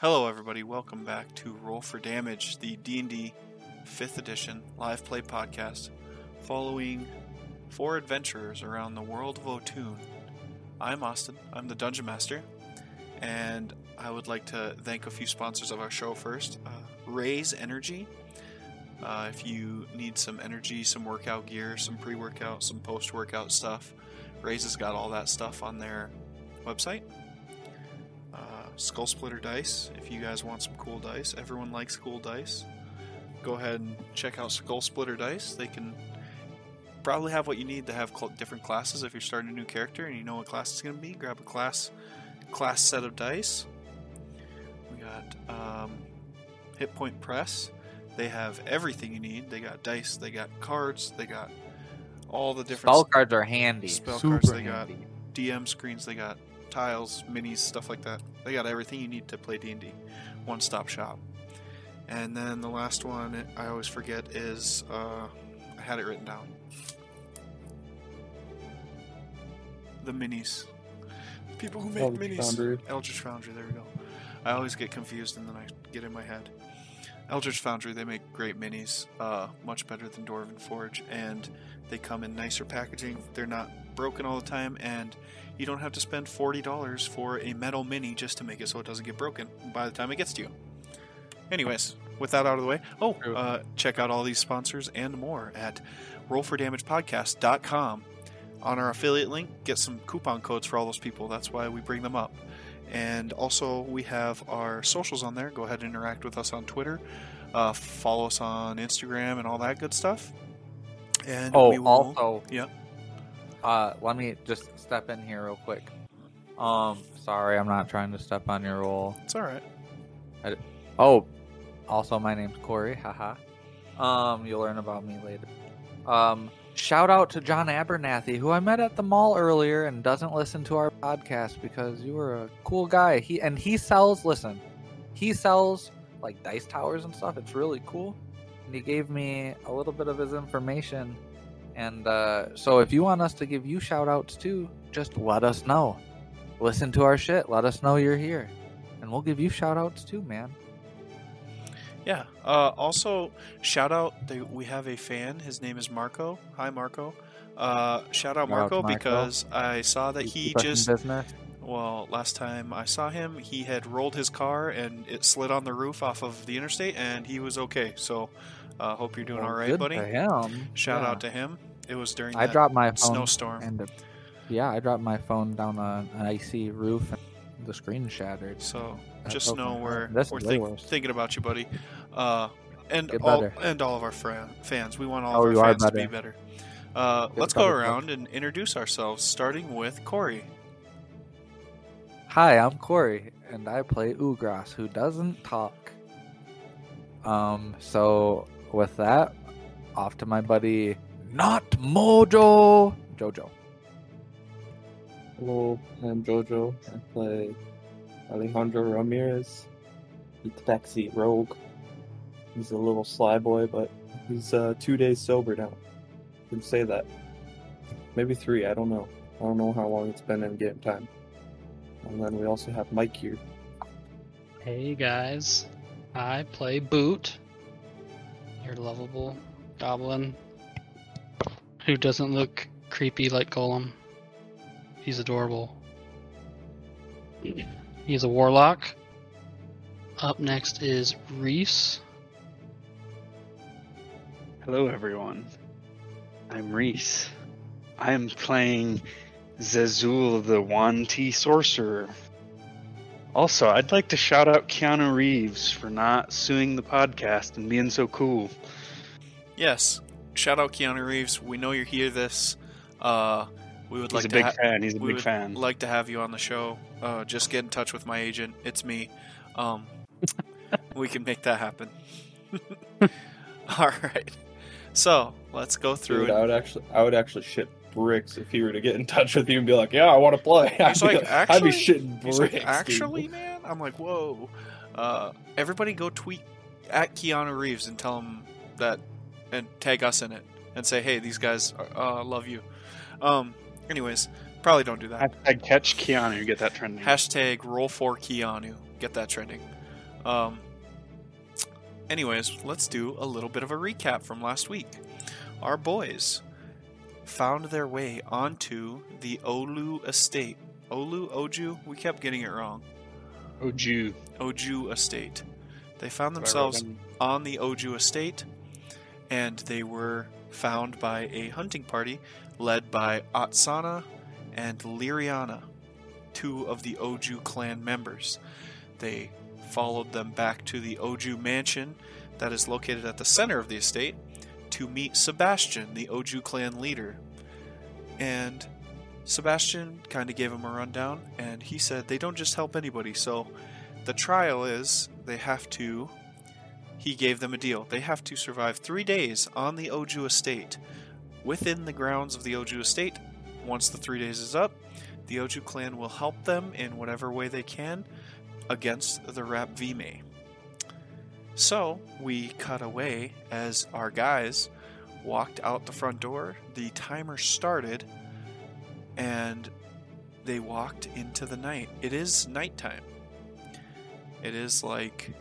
Hello, everybody. Welcome back to Roll for Damage, the D&D 5th edition live play podcast, following four adventurers around the world of Otun. I'm Austin. I'm the Dungeon Master, and I would like to thank a few sponsors of our show first. Uh, Raise Energy. Uh, if you need some energy, some workout gear, some pre-workout, some post-workout stuff, Raise has got all that stuff on their website. Skull Splitter Dice, if you guys want some cool dice. Everyone likes cool dice. Go ahead and check out Skull Splitter Dice. They can probably have what you need to have cl- different classes if you're starting a new character and you know what class it's going to be. Grab a class class set of dice. We got um, Hit Point Press. They have everything you need. They got dice. They got cards. They got all the different Spell cards are handy. Spell Super cards they got. DM screens. They got tiles, minis, stuff like that. They got everything you need to play D and D. One stop shop. And then the last one I always forget is uh, I had it written down. The minis. People who make Eldritch minis. Foundry. Eldritch Foundry. There we go. I always get confused and then I get in my head. Eldritch Foundry, they make great minis, uh, much better than Dwarven Forge, and they come in nicer packaging. They're not broken all the time, and you don't have to spend $40 for a metal mini just to make it so it doesn't get broken by the time it gets to you. Anyways, with that out of the way, oh, uh, check out all these sponsors and more at rollfordamagepodcast.com. On our affiliate link, get some coupon codes for all those people. That's why we bring them up. And also, we have our socials on there. Go ahead and interact with us on Twitter. Uh, follow us on Instagram and all that good stuff. And Oh, we will, also, Yep. Uh, let me just step in here real quick. Um, sorry, I'm not trying to step on your role. It's all right. Oh, also, my name's Corey. Haha. Um, you'll learn about me later. Um, shout out to John Abernathy, who I met at the mall earlier and doesn't listen to our podcast because you were a cool guy. He and he sells. Listen, he sells like dice towers and stuff. It's really cool. And he gave me a little bit of his information. And uh, so, if you want us to give you shout outs too, just let us know. Listen to our shit. Let us know you're here. And we'll give you shout outs too, man. Yeah. Uh, also, shout out. They, we have a fan. His name is Marco. Hi, Marco. Uh, shout out Marco, Marco. because I saw that he Keep us in just business. well last time I saw him he had rolled his car and it slid on the roof off of the interstate and he was okay. So uh, hope you're doing Well, all right, buddy. Shout Yeah. out to him. It was during I that dropped my phone snowstorm. and the, yeah, I dropped my phone down a, an icy roof and the screen shattered. So just know we're we're think, thinking about you, buddy. Uh, and Get all better. and all of our fra- fans. We want all Oh, of our fans to be better. better. Uh, let's go around and introduce ourselves, starting with Corey. Hi, I'm Corey, and I play Ugras, who doesn't talk. Um, so with that, off to my buddy, not Mojo, Jojo. Hello, I'm Jojo. I play Alejandro Ramirez, He's the backseat rogue. He's a little sly boy, but he's uh, two days sober now. Can say that. Maybe three. I don't know. I don't know how long it's been in game time. And then we also have Mike here. Hey guys, I play Boot, your lovable goblin who doesn't look creepy like Gollum. He's adorable. He's a warlock. Up next is Reese. Hello, everyone. I'm Reese. I am playing Zazul, the Wanti Sorcerer. Also, I'd like to shout out Keanu Reeves for not suing the podcast and being so cool. Yes, shout out Keanu Reeves. We know you're here. This, uh, we would He's like a to big ha- fan. He's a we big would fan. like to have you on the show. Uh, just get in touch with my agent. It's me. Um, we can make that happen. All right. So let's go through. Dude, it. I would actually, I would actually shit bricks if he were to get in touch with you and be like, "Yeah, I want to play." I'd He's be like, I'd be "Actually?" shitting He's bricks. like, dude. actually, man, I'm like, whoa. Uh, everybody go tweet at Keanu Reeves and tell him that, and tag us in it, and say, hey, these guys uh, love you. Um, anyways, probably don't do that. Hashtag catch Keanu. Get that trending. Hashtag roll for Keanu. Get that trending. Um, anyways, let's do a little bit of a recap from last week. Our boys found their way onto the Olu estate. Olu, Oju? We kept getting it wrong. Oju. Oju estate. They found themselves on the Oju estate, and they were found by a hunting party led by Atsana and Liriana, two of the Oju clan members. They followed them back to the Oju mansion that is located at the center of the estate to meet Sebastian, the Oju clan leader. And Sebastian kind of gave him a rundown, and he said they don't just help anybody, so the trial is they have to. He gave them a deal. They have to survive three days on the Oju estate, within the grounds of the Oju estate. Once the three days is up, the Oju clan will help them in whatever way they can against the Rap Vime. So we cut away as our guys walked out the front door. The timer started, and they walked into the night. It is nighttime. It is like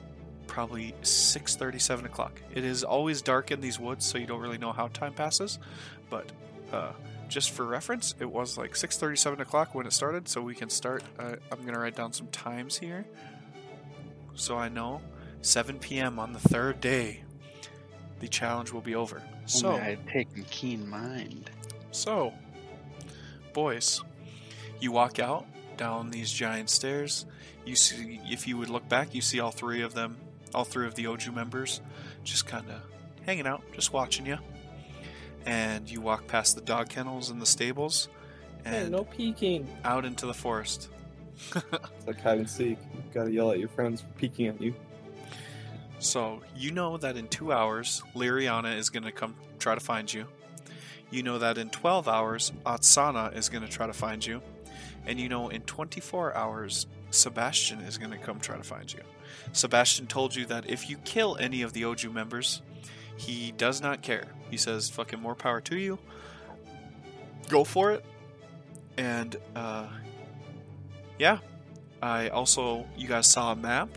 probably 6:30, 7 o'clock. It is always dark in these woods, so you don't really know how time passes. But uh, just for reference, it was like 6:30, 7 o'clock when it started. So we can start. Uh, I'm gonna write down some times here, so I know. 7 p.m. on the third day, the challenge will be over. So So. I had taken keen mind. So, boys, you walk out down these giant stairs. You see, if you would look back, you see all three of them, all three of the Oju members, just kind of hanging out, just watching you. And you walk past the dog kennels and the stables, Hey, and no peeking. out into the forest. It's like hide and seek. You gotta yell at your friends for peeking at you. So you know that in two hours, Liriana is going to come try to find you. You know that in 12 hours, Atsana is going to try to find you. And you know in 24 hours, Sebastian is going to come try to find you. Sebastian told you that if you kill any of the Oju members, he does not care. He says, fucking more power to you. Go for it. And, uh, yeah. I also, you guys saw a map.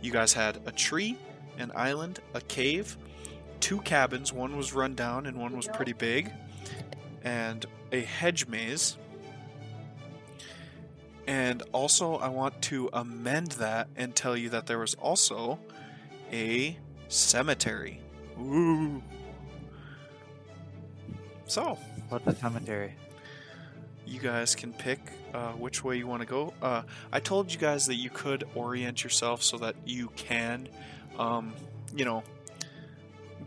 You guys had a tree an island, a cave, two cabins. One was run down and one was pretty big, and a hedge maze. And also, I want to amend that and tell you that there was also a cemetery. Ooh. So, What's a cemetery? you guys can pick uh, which way you want to go. Uh, I told you guys that you could orient yourself so that you can, um, you know,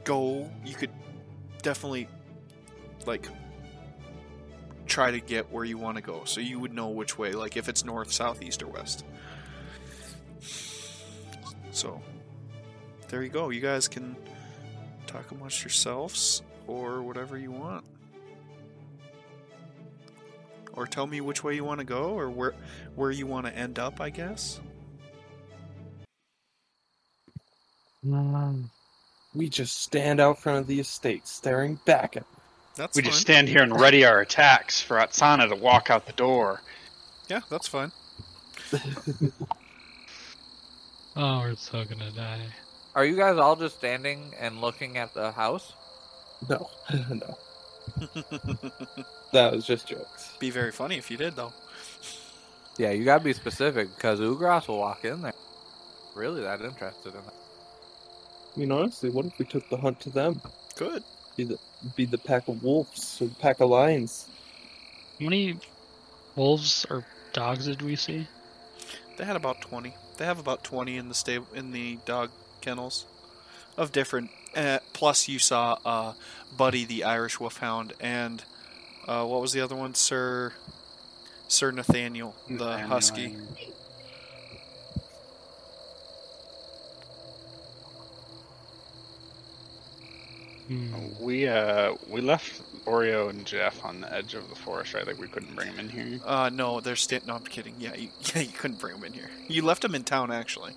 go. You could definitely, like, try to get where you want to go. So you would know which way, like, if it's north, south, east, or west. So, there you go. You guys can talk amongst yourselves or whatever you want or tell me which way you want to go or where where you want to end up i guess um, We just stand out front of the estate, staring back at that's We fine just stand here and ready our attacks for Atsana to walk out the door. yeah that's fine Oh, we're so gonna die. Are you guys all just standing and looking at the house? No, no. That was just jokes. be very funny if you did though Yeah, you gotta be specific because Ugras will walk in there. Really that interested in it. I mean, honestly, what if we took the hunt to them? good Be the be the pack of wolves or the pack of lions? How many wolves or dogs did we see? they had about 20 they have about 20 in the stable in the dog kennels of different uh, plus you saw uh, buddy the irish wolfhound and uh, what was the other one sir sir nathaniel the husky Hmm. We uh we left Oreo and Jeff on the edge of the forest, right? Like we couldn't bring them in here. Uh, no, they're sta- No, I'm kidding. Yeah, you, yeah, you couldn't bring them in here. You left them in town actually,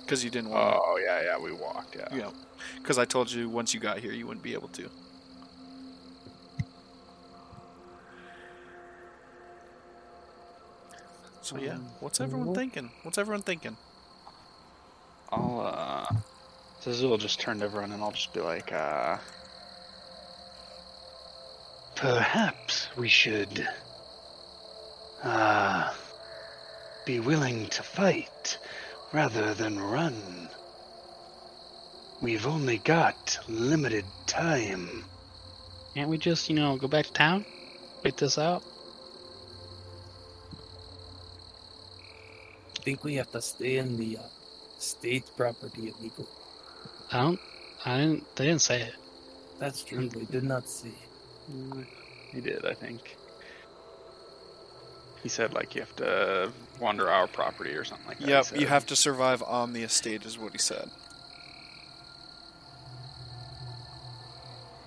because you didn't want. Oh yeah, yeah, we walked. Yeah. yeah, because I told you once you got here you wouldn't be able to. So yeah, what's everyone thinking? What's everyone thinking? I'll uh Zazul will just turn to everyone and I'll just be like, uh Perhaps we should uh be willing to fight rather than run. We've only got limited time. Can't we just, you know, go back to town? Wait this out? I think we have to stay in the uh, state property of illegal. I don't. I didn't. They didn't say it. That's true. They did not see. He did, I think. He said like you have to wander our property or something like that. he Yep, said. you have to survive on the estate, is what he said.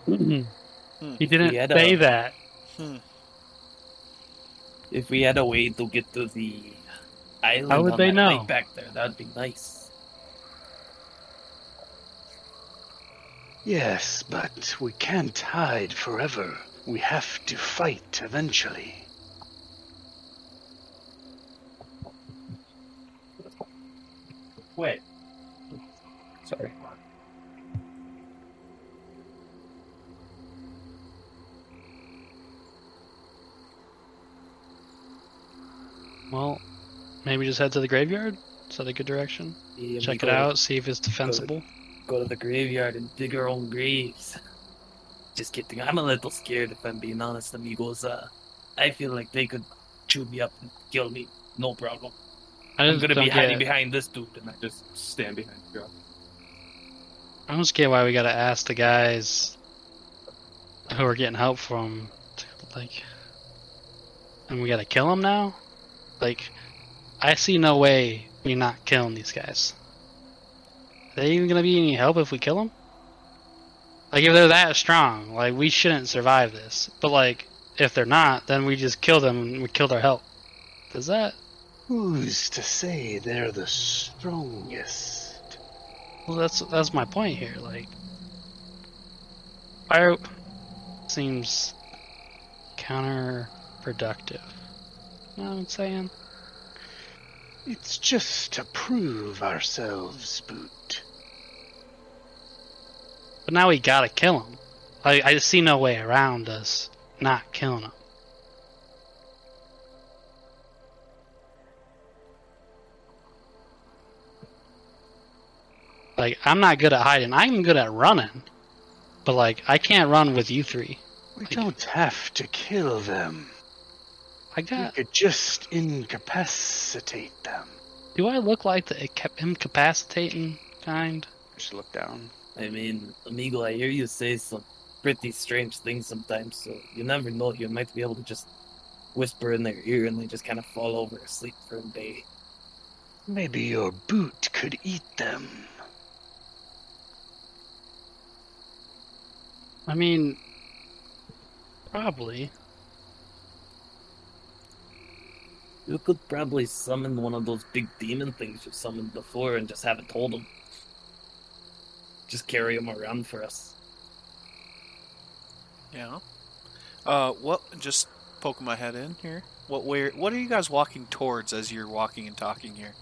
Hmm. Hmm. Hmm. He didn't had say a- that. Hmm. If we had a way to get to the island How would on they that know? back there, that'd be nice. Yes, but we can't hide forever. We have to fight eventually. Wait. Sorry. Well, maybe just head to the graveyard. Is that a good direction? Yeah, Check it out. See if it's defensible. Go to the graveyard and dig our own graves. Just kidding. I'm a little scared if I'm being honest, amigos. Uh, I feel like they could chew me up and kill me. No problem. I I'm gonna don't be hiding get. behind this dude. And I just stand behind the girl. I don't get why we gotta ask the guys who are getting help from, like, and we gotta kill them now. Like, I see no way we're not killing these guys. Are they even gonna be any help if we kill them? Like, if they're that strong, like we shouldn't survive this. But like, if they're not, then we just kill them and we kill their help. Does that? Who's to say they're the strongest? Well, that's that's my point here. Like, fire seems counterproductive. You know what I'm saying? It's just to prove ourselves, Boot. But now we gotta kill him. I I see no way around us not killing him. Like I'm not good at hiding. I'm good at running, but like I can't run with you three. We Like- don't have to kill them. I We got. could just incapacitate them. Do I look like the inca- incapacitating kind? Just look down. I mean, amigo, I hear you say some pretty strange things sometimes, so you never know. You might be able to just whisper in their ear and they just kind of fall over asleep for a day. Maybe your boot could eat them. I mean, probably. You could probably summon one of those big demon things you've summoned before and just have it told them. Just carry them around for us. Yeah. Uh, what? Just poking my head in here. What way? What are you guys walking towards as you're walking and talking here?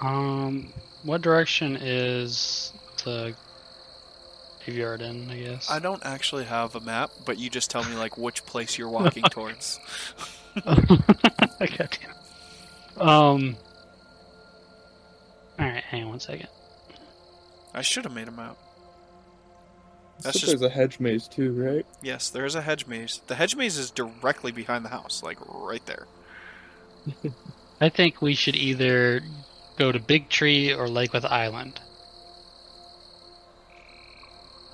Um, what direction is the graveyard in? I guess. I don't actually have a map, but you just tell me like which place you're walking towards. God damn it. Um. All right, hang on one second. I should have made a map. That's just there's a hedge maze too, right? yes. There is a hedge maze. The hedge maze is directly behind the house, like right there. I think we should either go to Big Tree or Lake with Island.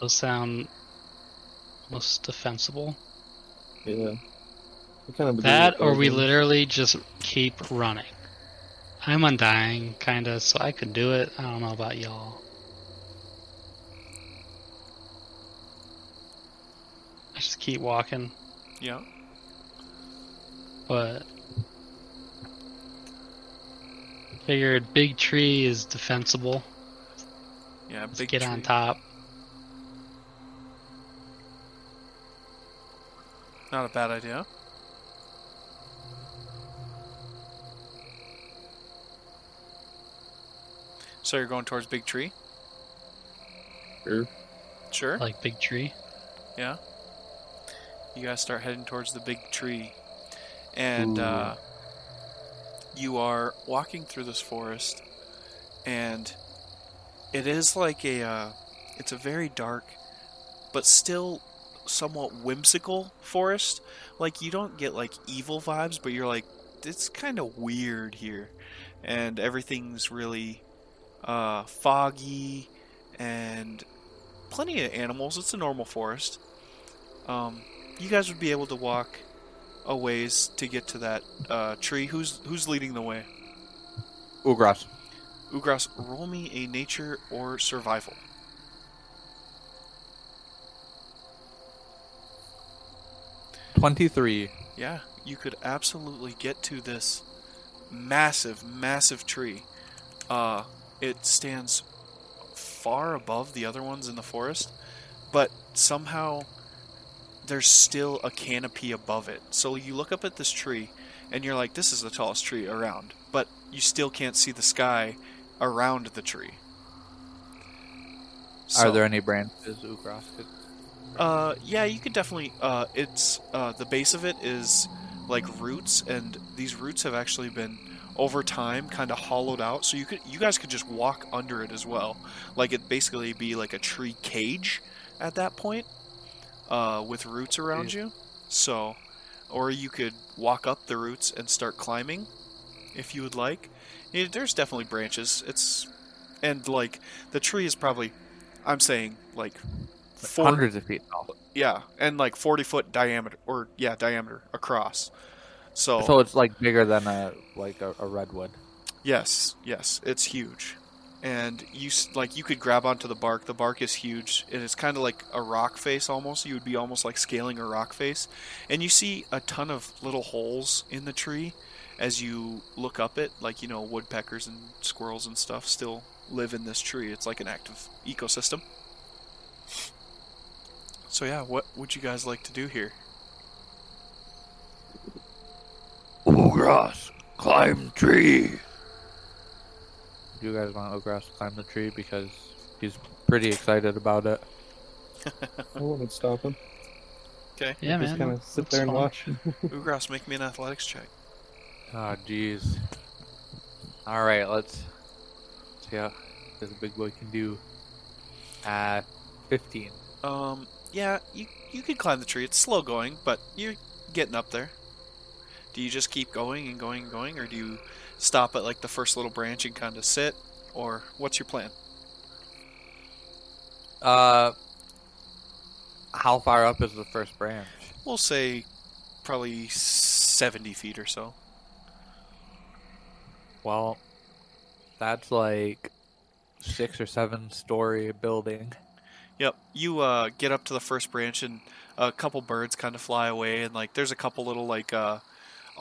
Those sound most defensible. Yeah. Kind of That or we literally just keep running. I'm undying, kinda, so I could do it. I don't know about y'all. I just keep walking, Yeah. but figured big tree is defensible. Yeah. Let's get on top. Not a bad idea. So you're going towards Big Tree? Sure. Sure. Like big tree. Yeah. You guys start heading towards the big tree. And uh, you are walking through this forest and it is like a uh, it's a very dark but still somewhat whimsical forest. Like you don't get like evil vibes, but you're like it's kind of weird here. And everything's really uh, foggy and plenty of animals. It's a normal forest. Um, you guys would be able to walk a ways to get to that uh, tree. Who's who's leading the way? Ugras. Ugras, roll me a nature or survival. Twenty-three. Yeah, you could absolutely get to this massive, massive tree. Uh, it stands far above the other ones in the forest, but somehow there's still a canopy above it. So you look up at this tree and you're like, this is the tallest tree around, but you still can't see the sky around the tree. Are there any branches Ugras could? uh, yeah, you could definitely. Uh, it's uh, the base of it is like roots, and these roots have actually been over time kind of hollowed out. So you could, you guys could just walk under it as well. Like it basically be like a tree cage at that point, uh, with roots around you. So, or you could walk up the roots and start climbing, if you would like. Yeah, there's definitely branches. It's and like the tree is probably, I'm saying like. four- Hundreds of feet tall. yeah, and like forty foot diameter, or yeah, diameter across. So, So it's like bigger than a like a, a redwood. yes, yes, it's huge, and you like you could grab onto the bark. The bark is huge, and it's kind of like a rock face almost. You would be almost like scaling a rock face, and you see a ton of little holes in the tree as you look up it. Like you know, woodpeckers and squirrels and stuff still live in this tree. It's like an active ecosystem. So yeah, what would you guys like to do here? Ugras, climb tree. You guys want Ugras to climb the tree because he's pretty excited about it. I wouldn't stop him. Okay. Yeah, Just man. kind of sit that's there and fine. watch. Ugras, make me an athletics check. Oh, jeez. All right, let's see how this big boy can do. Uh, fifteen. Um, yeah, you you could climb the tree. It's slow going, but you're getting up there. Do you just keep going and going and going, or do you stop at like the first little branch and kind of sit, or what's your plan? Uh, how far up is the first branch? We'll say probably seventy feet or so. Well, that's like six or seven story building. Yep. You uh, get up to the first branch, and a couple birds kind of fly away, and like there's a couple little like uh,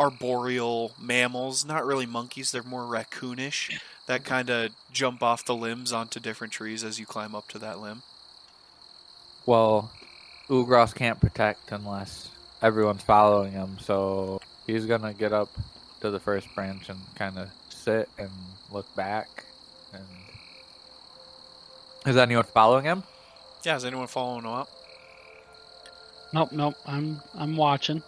arboreal mammals, not really monkeys, they're more raccoonish, that kind of jump off the limbs onto different trees as you climb up to that limb. Well, Ugras can't protect unless everyone's following him, so he's gonna get up to the first branch and kind of sit and look back. And is anyone following him? Yeah, is anyone following him up? Nope, nope. I'm I'm watching.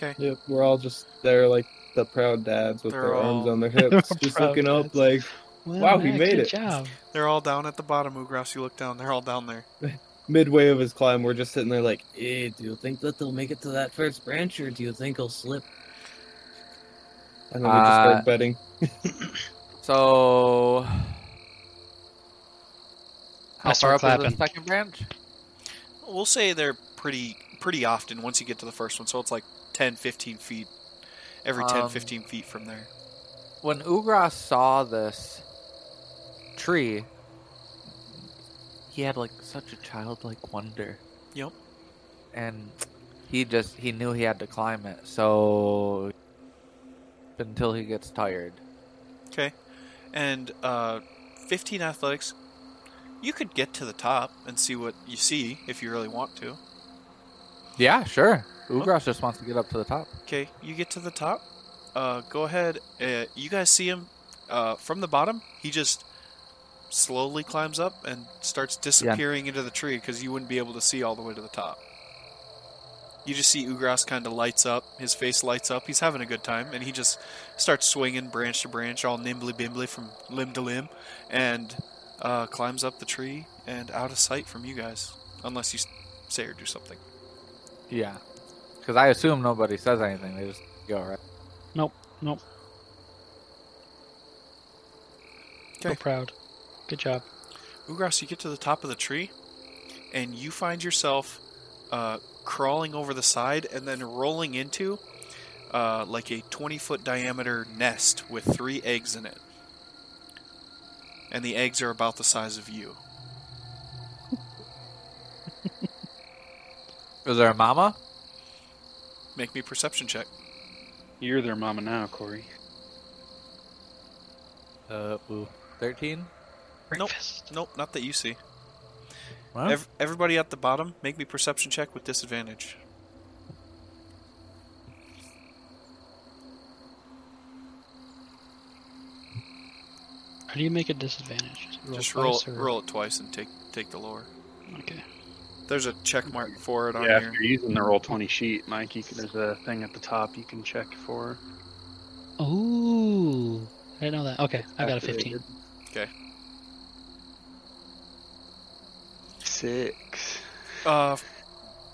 Okay. Yep, we're all just there like the proud dads with They're their arms on their hips, just Proud looking up dads. like Well, Wow, he man, made good it. job. They're all down at the bottom, Ugras. You look down, they're all down there. midway of his climb. We're just sitting there like, Hey, do you think that they'll make it to that first branch, or do you think he'll slip? and then we just Uh, start betting. So, how I far start up clapping. is the second branch? We'll say they're pretty pretty often once you get to the first one, so it's like 10, 15 feet. Every 10, Um, 15 feet from there. When Ugras saw this tree, he had like such a childlike wonder. Yep. and he just he knew he had to climb it so until he gets tired Okay. And uh, 15 athletics. You could get to the top and see what you see if you really want to. yeah sure Ugras just wants to get up to the top Okay, you get to the top. Uh, go ahead. Uh, you guys see him uh, from the bottom. He just slowly climbs up and starts disappearing into the tree because you wouldn't be able to see all the way to the top. You just see Ugras kind of lights up. His face lights up. He's having a good time, and he just starts swinging branch to branch, all nimbly bimbly from limb to limb, and uh, climbs up the tree and out of sight from you guys, unless you say or do something. Yeah. Because I assume nobody says anything. They just go, right? Nope. Nope. So Okay. proud. Good job. Ugras, you get to the top of the tree, and you find yourself uh, crawling over the side and then rolling into uh, like a 20 foot diameter nest with three eggs in it. And the eggs are about the size of you. Is there a mama? Make me perception check. You're their mama now, Corey. Uh, ooh. 13? Nope. Breakfast. Nope, not that you see. Well, Ev- everybody at the bottom, make me perception check with disadvantage. How do you make a disadvantage? Just twice roll roll it twice and take take the lower. Okay. There's a check mark for it on yeah, here. if you're using the roll twenty sheet, Mike, you can, there's a thing at the top you can check for. Ooh. I didn't know that. Okay, I got a fifteen. Okay. Six. Uh,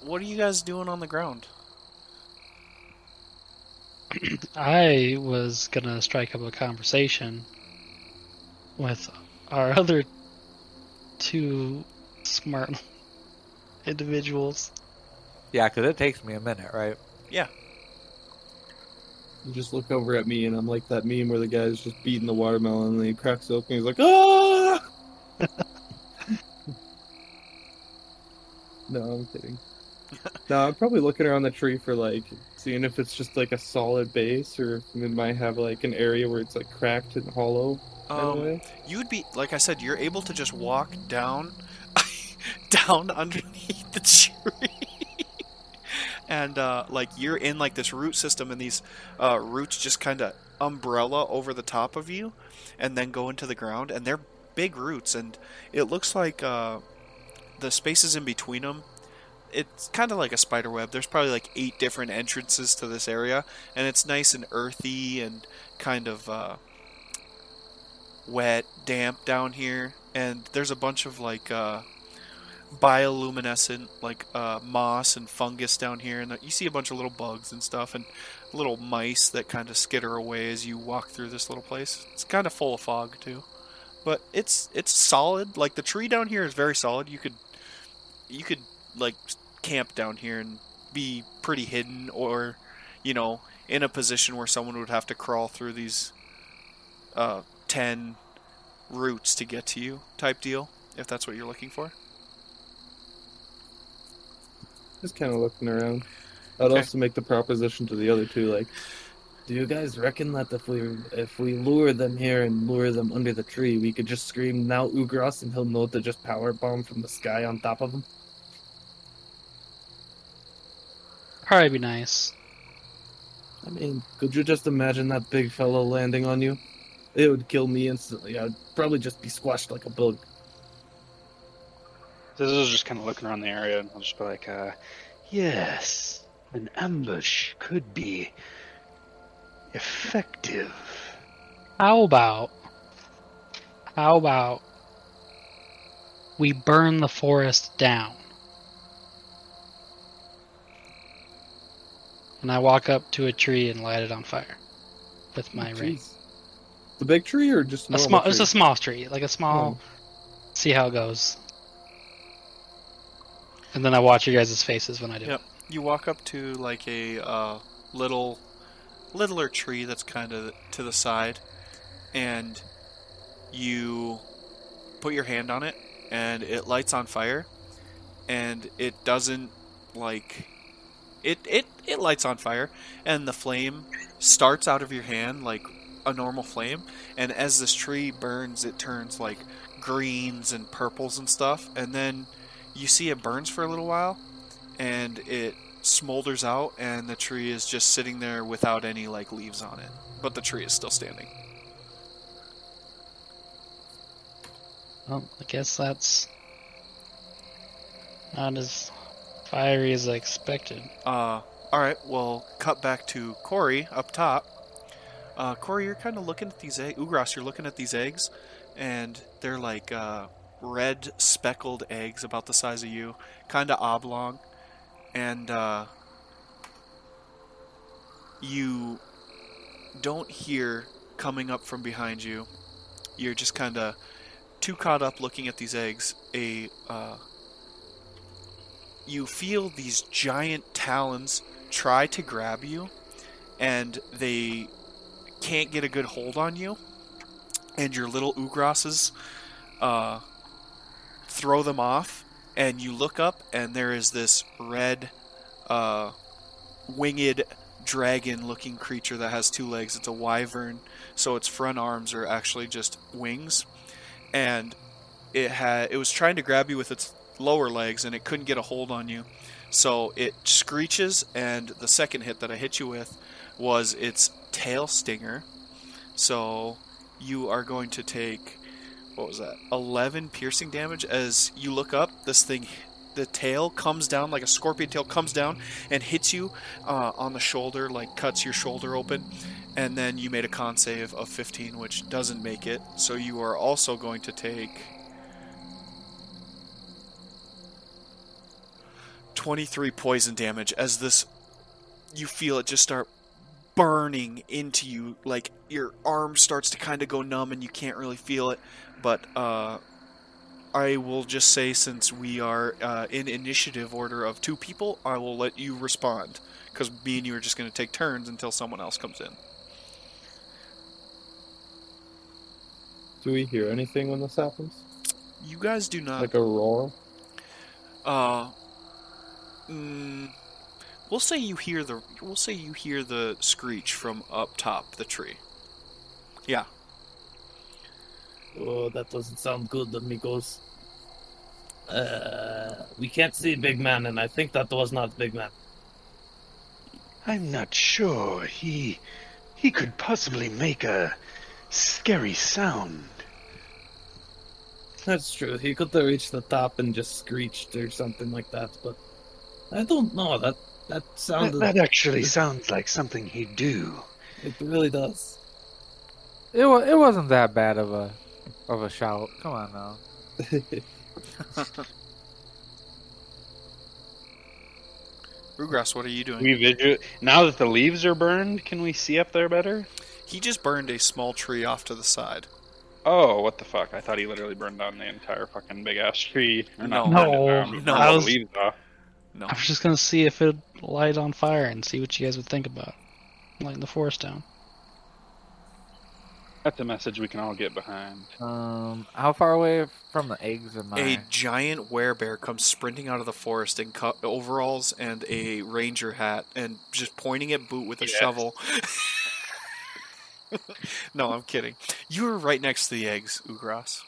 what are you guys doing on the ground? I was gonna strike up a conversation with our other two smart individuals. yeah, because it takes me a minute, right? Yeah. You just look over at me, and I'm like that meme where the guy's just beating the watermelon, and he cracks open. and He's like, "Ah!" no, I'm kidding. no, I'm probably looking around the tree for like seeing if it's just like a solid base, or if it might have like an area where it's like cracked and hollow. Um, you would be like I said, you're able to just walk down, down underneath the tree, and uh, like you're in like this root system, and these uh, roots just kind of umbrella over the top of you, and then go into the ground, and they're big roots, and it looks like uh, the spaces in between them. It's kind of like a spider web. There's probably like eight different entrances to this area, and it's nice and earthy and kind of. Uh, wet, damp down here, and there's a bunch of like uh, bioluminescent like uh, moss and fungus down here, and you see a bunch of little bugs and stuff, and little mice that kind of skitter away as you walk through this little place. It's kind of full of fog too, but it's it's solid. Like the tree down here is very solid. You could you could like camp down here and be pretty hidden, or you know, in a position where someone would have to crawl through these uh, 10 roots to get to you type deal if that's what you're looking for Just kind of looking around. I'd Okay. also make the proposition to the other two, like, Do you guys reckon that if we if we lure them here and lure them under the tree, we could just scream now Ugras and he'll know to just power bomb from the sky on top of him? Probably be nice. I mean, could you just imagine that big fellow landing on you? It would kill me instantly. I'd probably just be squashed like a bug. This is just kind of looking around the area, and I'll just be like, uh, yes, an ambush could be effective. How about how about we burn the forest down? And I walk up to a tree and light it on fire with my ring. The big tree or just A normal small, it's tree? a small tree, like a small. Oh. See how it goes. And then I watch your guys' faces when I do. Yep. you walk up to like a uh, little littler tree that's kind of to the side and you put your hand on it and it lights on fire and it doesn't like it it it lights on fire and the flame starts out of your hand like a normal flame and as this tree burns it turns like greens and purples and stuff and then you see it burns for a little while and it smolders out and the tree is just sitting there without any like leaves on it but the tree is still standing Well, I guess that's not as fiery as I expected. Uh, all right. Well, cut back to Corey up top. Uh, Corey, you're kind of looking at these eggs. Ugras, you're looking at these eggs, and they're like uh, red speckled eggs about the size of you, kind of oblong, and uh, you don't hear coming up from behind you. You're just kind of too caught up looking at these eggs. A uh, you feel these giant talons try to grab you, and they can't get a good hold on you. And your little Ugrasses uh, throw them off, and you look up, and there is this red, uh, winged dragon-looking creature that has two legs. It's a wyvern, so its front arms are actually just wings, and it had it was trying to grab you with its lower legs, and it couldn't get a hold on you. So it screeches, and the second hit that I hit you with was its tail stinger. So you are going to take what was that? 11 piercing damage as you look up. This thing, the tail comes down like a scorpion tail comes down and hits you uh, on the shoulder, like cuts your shoulder open. And then you made a con save of 15, which doesn't make it. So you are also going to take 23 poison damage as this you feel it just start burning into you like your arm starts to kind of go numb and you can't really feel it but uh I will just say since we are uh, in initiative order of two people, I will let you respond because me and you are just going to take turns until someone else comes in. Do we hear anything when this happens? You guys do not. Like a roar? Uh, mm, we'll say you hear the. We'll say you hear the screech from up top the tree. Yeah. Oh, that doesn't sound good, amigos. Uh, we can't see Big Man, and I think that was not Big Man. I'm not sure. He he could possibly make a scary sound. That's true. He could have reached the top and just screeched or something like that, but I don't know. That that That, sounded. that actually sounds like something he'd do. It really does. It wa- it wasn't that bad of a of a shout. Come on now. Rugras, what are you doing? We visu- now that the leaves are burned, can we see up there better? He just burned a small tree off to the side. Oh, what the fuck! I thought he literally burned down the entire fucking big ass tree. Or No. burned it down, No. No. I was- leaves off. No. I was just gonna see if it'd light on fire and see what you guys would think about lighting the forest down. That's a message we can all get behind. Um, how far away from the eggs am I? A giant werebear comes sprinting out of the forest in co- overalls and a ranger hat and just pointing at Boot with a Yes. shovel. no, I'm kidding. You were right next to the eggs, Ugras.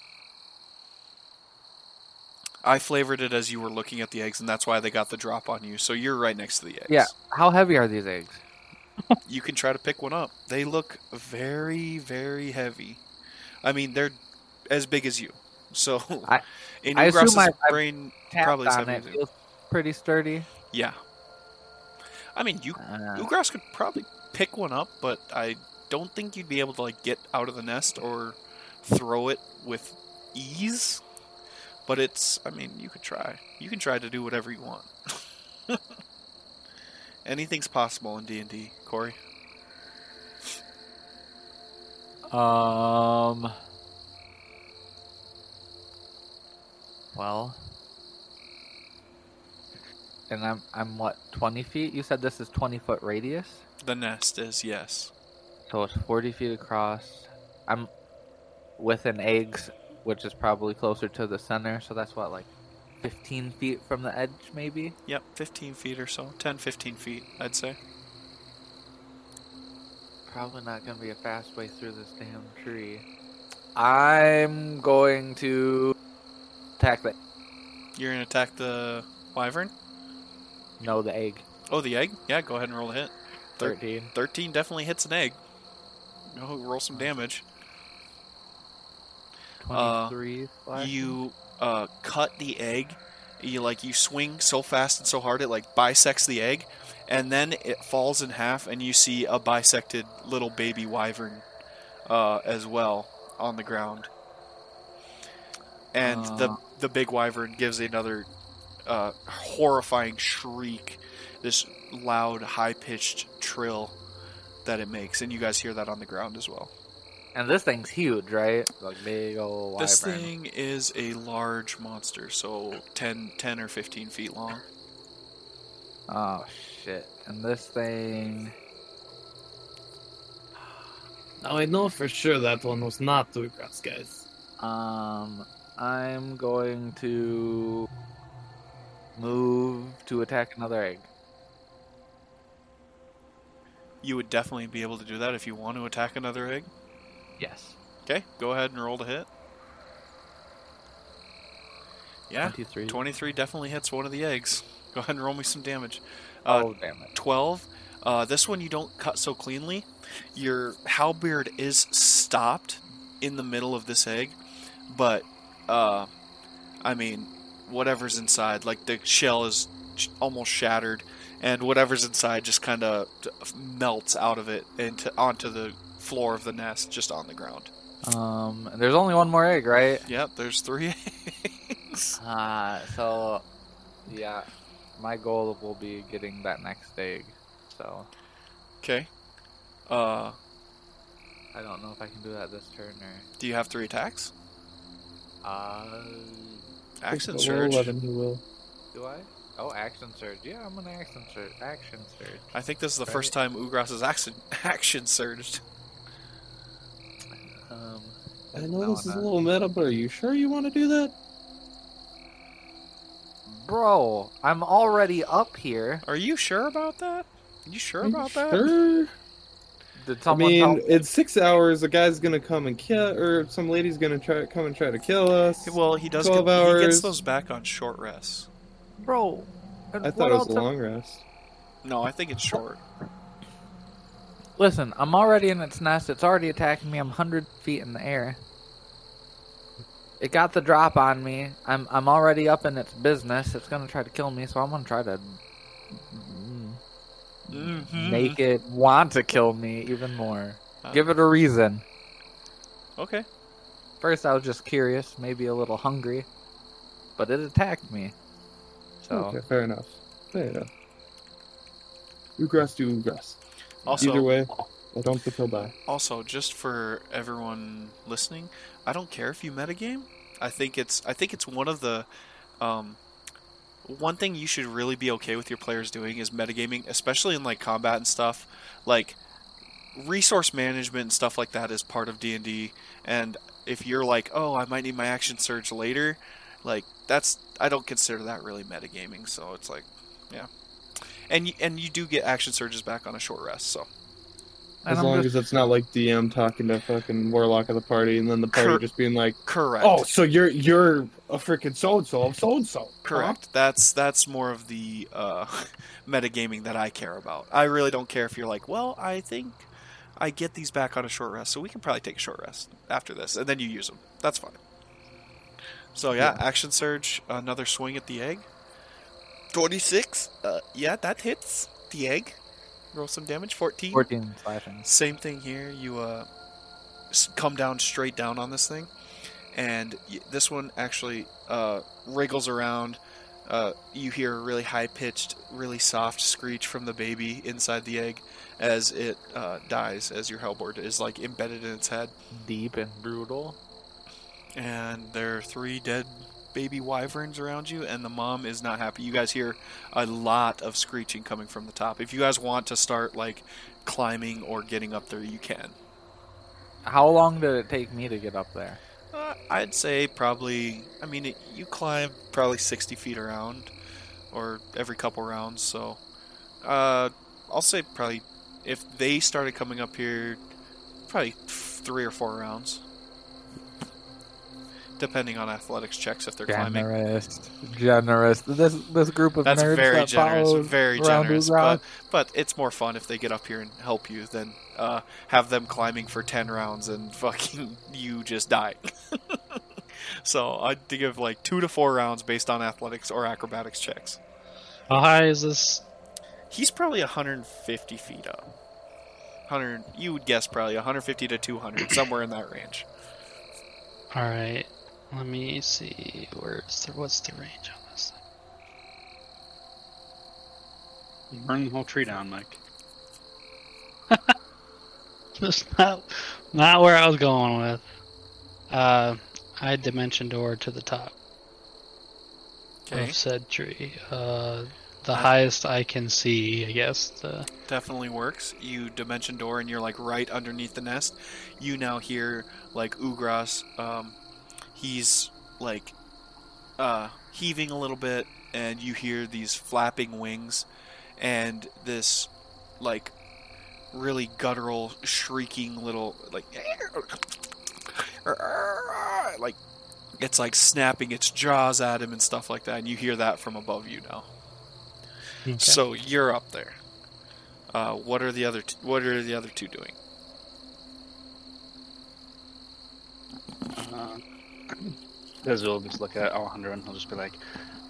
I flavored it as you were looking at the eggs, and that's why they got the drop on you. So you're right next to the eggs. Yeah. How heavy are these eggs? You can try to pick one up. They look very, very heavy. I mean, they're as big as you. So, I- in I assume Ugras's I brain, probably on it. Feels pretty sturdy. Yeah. I mean, you Uh, Ugras could probably pick one up, but I don't think you'd be able to like get out of the nest or throw it with ease. But it's, I mean, you could try. You can try to do whatever you want. Anything's possible in D and D, Corey. Um. Well. And I'm I'm what twenty feet? You said this is twenty foot radius, The nest is yes. so it's forty feet across. I'm within eggs, which is probably closer to the center. So that's what like fifteen feet from the edge, maybe. Yep, 15 feet or so. 10, 15 feet, I'd say. Probably not gonna be a fast way through this damn tree. I'm going to attack the You're going to attack the wyvern? no the egg. Oh, the egg? Yeah, go ahead and roll a hit. Thir- Thirteen. 13 definitely hits an egg. Oh, roll some damage. Uh, 23 slashing? you uh, cut the egg. You like you swing so fast and so hard it like bisects the egg, and then it falls in half, and you see a bisected little baby wyvern uh, as well on the ground. And the Uh. the big wyvern gives another uh, horrifying shriek, this loud, high pitched trill that it makes, and you guys hear that on the ground as well. And this thing's huge, right? Like big old This wyvern. thing is a large monster, so 10, 10 or 15 feet long. Oh shit! And this thing. Now I know for sure that one was not Ugras, guys. Um, I'm going to move to attack another egg. You would definitely be able to do that if you want to attack another egg. Yes. Okay, go ahead and roll to hit. Yeah, 23. 23 definitely hits one of the eggs. Go ahead and roll me some damage. Uh, oh damn it! 12. Uh, this one you don't cut so cleanly. Your halberd is stopped in the middle of this egg, but uh, I mean, whatever's inside, like the shell is almost shattered, and whatever's inside just kind of melts out of it into onto the floor of the nest, just on the ground. Um, and there's only one more egg, right? Yep, there's three eggs. Uh, so yeah, my goal will be getting that next egg. So Okay. Uh, I don't know if I can do that this turn or. do you have three attacks? Uh, Action surge. 11, You will. do I? Oh, action surge. Yeah, I'm gonna action surge. Action surge. I think this is the Right. first time Ugras has action action surged. Um, I know no, this is a little meta, but are you sure you want to do that? Bro, I'm already up here. Are you sure about that? you sure Are you about that? Sure. Did I mean, tell in six hours, a guy's gonna come and kill, or some lady's gonna try come and try to kill us. Well, he does. 12 Get, he gets those back on short rests. Bro, I thought it was a am- long rest. No, I think it's short. Listen, I'm already in its nest. It's already attacking me. I'm 100 feet in the air. It got the drop on me. I'm I'm already up in its business. It's gonna try to kill me, so I'm gonna try to mm, Mhm. make it want to kill me even more. Uh, Give it a reason. Okay. First, I was just curious, maybe a little hungry, but it attacked me. So Okay, fair enough. Fair enough. Ugras do Ugras. Also, Either way, I don't think he'll die. also, just for everyone listening, I don't care if you metagame. I think it's I think it's one of the um, one thing you should really be okay with your players doing is metagaming, especially in like combat and stuff. Like resource management and stuff like that is part of D and D. And if you're like, oh, I might need my action surge later, like that's I don't consider that really metagaming. So it's like, yeah. And you, and you do get action surges back on a short rest. So As long just- as it's not like DM talking to fucking Warlock of the party, and then the party Cor- just being like, correct. "Oh, so you're you're a freaking so and so of so and so." Correct. That's that's more of the uh, metagaming that I care about. I really don't care if you're like, well, I think I get these back on a short rest, so we can probably take a short rest after this, and then you use them. That's fine. So yeah, action surge, another swing at the egg. Twenty six. Uh, yeah, that hits the egg. Roll some damage. Fourteen. 14 slashing. Same thing here. You uh, come down straight down on this thing, and this one actually uh, wriggles around. Uh, you hear a really high pitched, really soft screech from the baby inside the egg as it uh, dies, as your halberd is like embedded in its head. Deep and brutal. And there are three dead baby wyverns around you, and the mom is not happy. You guys hear a lot of screeching coming from the top. If you guys want to start like climbing or getting up there, you can. How long did it take me to get up there? Uh, I'd say probably. I mean, it, you climb probably sixty feet around, or every couple rounds. So, uh, I'll say probably if they started coming up here, probably three or four rounds, depending on athletics checks if they're climbing. Generous, generous. This this group of That's nerds very that generous, very around generous. But but it's more fun if they get up here and help you than uh, have them climbing for ten rounds and fucking you just die. So I'd think of like two to four rounds based on athletics or acrobatics checks. How high is this? He's probably 150 feet up. 100. You would guess probably 150 to 200, somewhere in that range. All right. Let me see. Where's the what's the range on this? thing? Burn the whole tree down, Mike. That's not not where I was going with. Uh, I dimension door to the top Okay. of said tree. Uh, the highest I can see, I guess. The Definitely works. You dimension door and you're like right underneath the nest. You now hear like Ugras. Um, he's like uh, heaving a little bit, and you hear these flapping wings, and this like really guttural, shrieking little like like it's like snapping its jaws at him and stuff like that, and you hear that from above you now. Okay. So you're up there. Uh, what are the other t- What are the other two doing? Uh, Dez will just look at Alejandro and he'll just be like,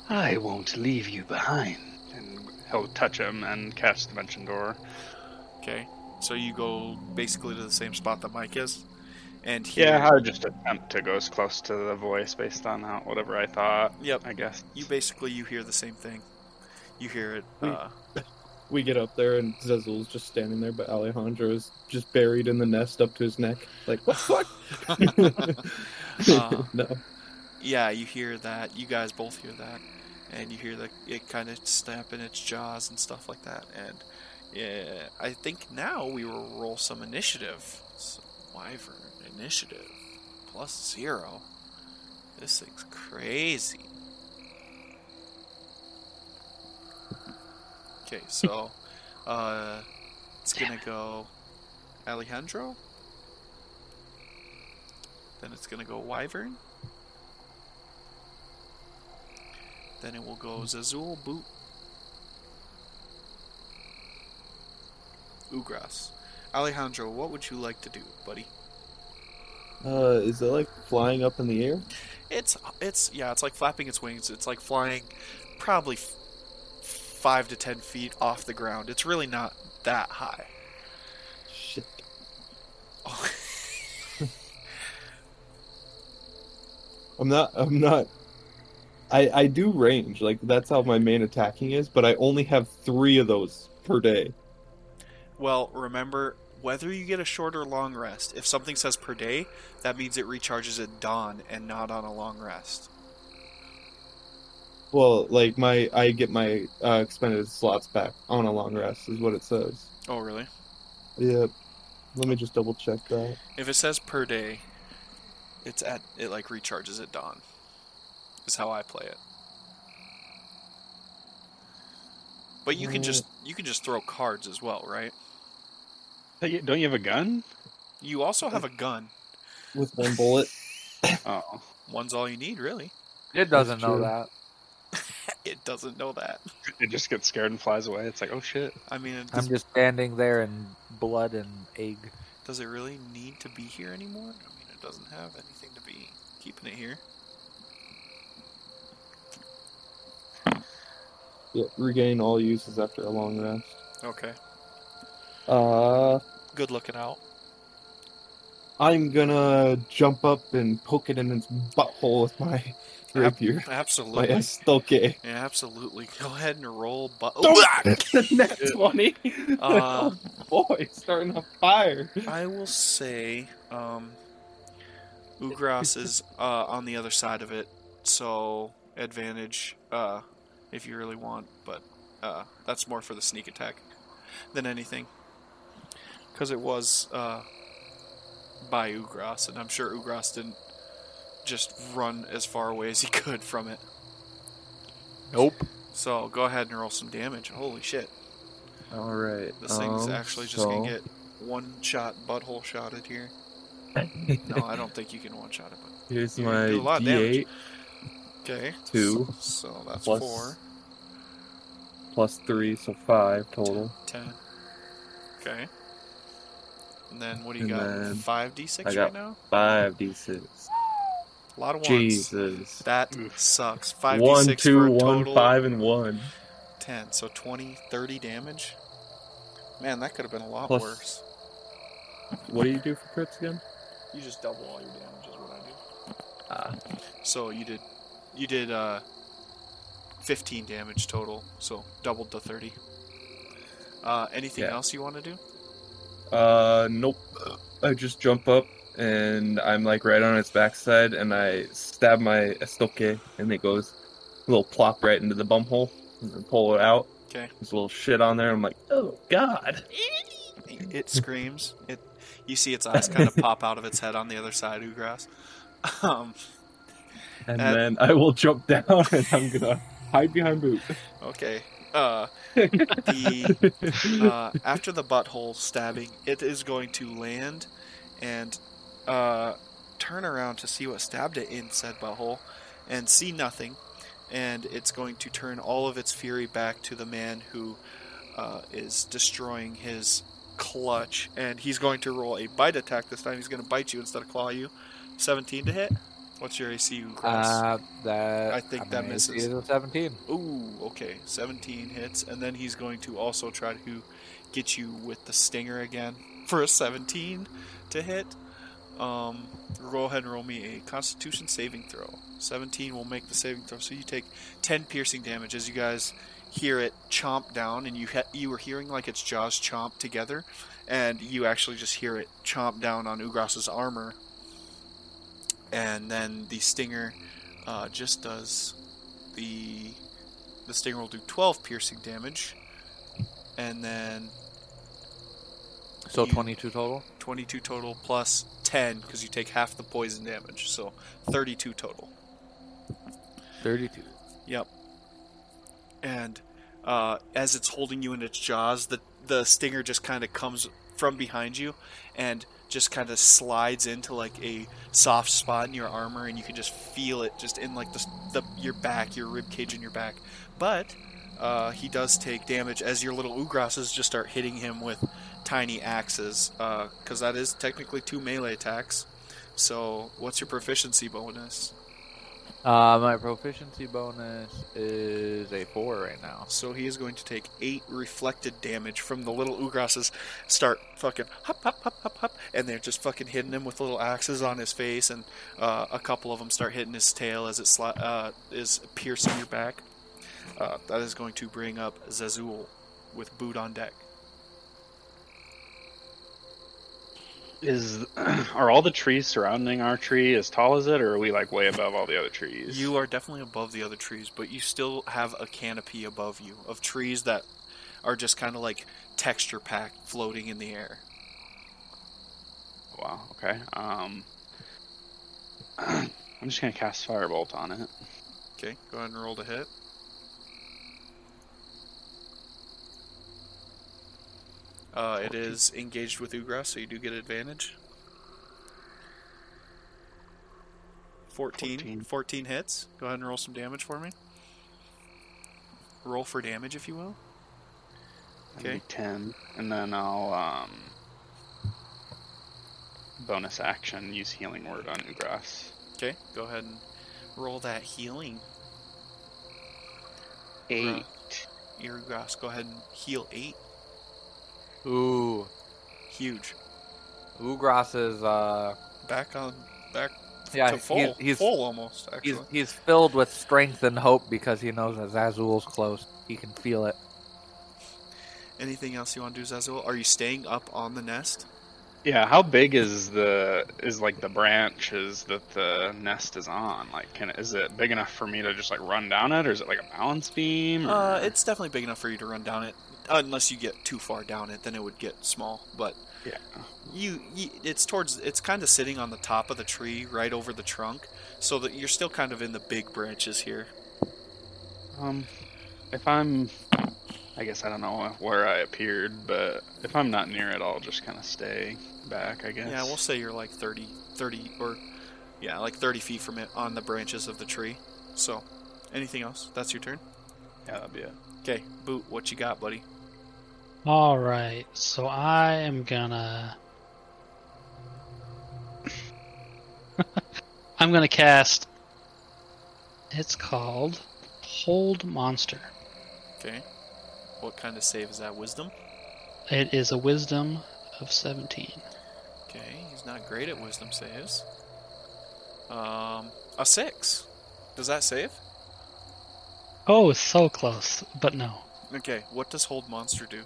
I won't leave you behind. And he'll touch him and cast the Dimension Door. Okay, so you go basically to the same spot that Mike is, and here, Yeah, I would just attempt to go as close to the voice based on how, whatever I thought, Yep. I guess. You basically you hear the same thing. You hear it. We- Uh, We get up there and Zazul's just standing there, but Alejandro is just buried in the nest up to his neck. Like, what the Uh, no. yeah, you hear that. You guys both hear that, and you hear the it kind of snapping its jaws and stuff like that. And yeah, I think now we will roll some initiative. So, Wyvern initiative plus zero. This thing's crazy. Okay, so uh, it's gonna go Alejandro. Then it's gonna go Wyvern. Then it will go Zazul, Boot, Ugras. Alejandro, what would you like to do, buddy? Uh, is it like flying up in the air? It's it's yeah, it's like flapping its wings. It's like flying probably f- five to ten feet off the ground. It's really not that high. I'm not. I'm not. I I do range. Like that's how my main attacking is, but I only have three of those per day. well, remember whether you get a short or long rest. If something says per day, that means it recharges at dawn and not on a long rest. Well, like my I get my uh, expended slots back on a long rest is what it says. Oh, really? Yep. Let me just double check that. If it says per day, it's at it like recharges at dawn. Is how I play it. But you can just mm. you can just throw cards as well, right? Hey, Don't you have a gun? You also have a gun. With one bullet. Oh. One's all you need, really. It doesn't know true. that. It doesn't know that. It just gets scared and flies away. It's like, oh shit. I mean, it I'm does, just standing there in blood and egg. does it really need to be here anymore? I mean, it doesn't have anything to be keeping it here. Yeah, regain all uses after a long rest. Okay. Uh, Good looking out. I'm gonna jump up and poke it in its butthole with my rapier. My Absolutely. Estoque. Yeah, absolutely. Go ahead and roll. Bu- Net 20. Uh, oh boy, starting a fire. I will say, um, Ugras is uh, on the other side of it, so advantage uh, if you really want, but uh, that's more for the sneak attack than anything. Because it was uh, by Ugras, and I'm sure Ugras didn't just run as far away as he could from it. Nope. So go ahead and roll some damage. Holy shit. All right. This thing's um, actually just gonna get one shot butthole shotted here. No, I don't think you can one shot it, but Here's my gonna do a lot of D8 okay. Two So, so that's plus four. plus three, so five total. Ten. Okay. And then what do you And got? Five D six right now? Five D6. A lot of ones. Jesus. That Oof. sucks. 5d6 One, for two, a one, five, and one. 10. So 20, 30 damage. Man, that could have been a lot Plus- worse. What do you do for crits again? You just double all your damage is what I do. Ah, So you did you did uh 15 damage total, so doubled the 30. Uh anything Yeah. else you want to do? Uh, nope. I just jump up and I'm like right on its backside and I stab my estoque and it goes a little plop right into the bum hole and then pull it out. Okay. There's a little shit on there. I'm like, oh god. It screams. It you see its eyes kind of pop out of its head on the other side, Ugras. Um And Uh, then I will jump down and I'm gonna hide behind boot. okay. Uh the uh, after the butthole stabbing, it is going to land and uh, turn around to see what stabbed it in said butthole and see nothing. And it's going to turn all of its fury back to the man who uh, is destroying his clutch. And he's going to roll a bite attack this time. He's going to bite you instead of claw you. 17 to hit. What's your AC, Cross? Uh, that I think mean, that it's- misses. A 17. Ooh, okay. 17 hits, and then he's going to also try to get you with the stinger again for a 17 to hit. Um, go ahead and roll me a Constitution saving throw. 17 will make the saving throw, so you take 10 piercing damage as you guys hear it chomp down, and you ha- you were hearing like its jaws chomp together, and you actually just hear it chomp down on Ugras's armor, and then the stinger uh, just does the the stinger will do 12 piercing damage and then So You- 22 total? 22 total plus 10 because you take half the poison damage so 32 total 32. yep and uh, as it's holding you in its jaws the the stinger just kind of comes from behind you and just kind of slides into like a soft spot in your armor and you can just feel it just in like the, the your back your rib cage in your back. But uh, he does take damage as your little ugrasses just start hitting him with tiny axes because that is technically two melee attacks. So what's your proficiency bonus Uh, my proficiency bonus is a 4 right now. So he is going to take eight reflected damage from the little Ugrasses. Start fucking hop, hop, hop, hop, hop, and they're just fucking hitting him with little axes on his face, and uh, a couple of them start hitting his tail as it sli- uh, is piercing your back. Uh, that is going to bring up Zazul with boot on deck. Is are all the trees surrounding our tree as tall as it, or are we like way above all the other trees? You are definitely above the other trees, but you still have a canopy above you of trees that are just kind of like texture packed, floating in the air. Wow. Okay. Um, I'm just gonna cast firebolt on it. Okay, go ahead and roll to hit. Uh, it is engaged with Ugras, so you do get advantage. 14, 14. 14. hits. Go ahead and roll some damage for me. Roll for damage, if you will. Okay. Ten, and then I'll um bonus action use healing word on Ugras. Okay, go ahead and roll that healing. Eight. Your Ugras, go ahead and heal 8. Ooh. Huge. Ugras is, uh, Back on, back yeah, to full. he's, he's, full almost, actually. he's, he's filled with strength and hope because he knows that Zazul's close. He can feel it. Anything else you want to do, Zazul? Are you staying up on the nest? Yeah. How big is the is like the branches that the nest is on? Like, can is it big enough for me to just like run down it, or is it like a balance beam? Uh, it's definitely big enough for you to run down it. Unless you get too far down it, then it would get small. But yeah. you, you it's towards, it's kind of sitting on the top of the tree, right over the trunk, so that you're still kind of in the big branches here. Um, if I'm, I guess I don't know where I appeared, but if I'm not near it, I'll just kind of stay back. I guess. Yeah, we'll say you're like 30, 30, or yeah, like 30 feet from it on the branches of the tree. So, anything else? That's your turn. Yeah, that'd be it. Okay, boot. What you got, buddy? All right, so I am gonna. I'm gonna cast. It's called Hold Monster. Okay. What kind of save is that? Wisdom? It is a Wisdom of 17. Okay, he's not great at wisdom saves. Um, a six. Does that save? Oh, so close, but no. Okay, what does hold monster do?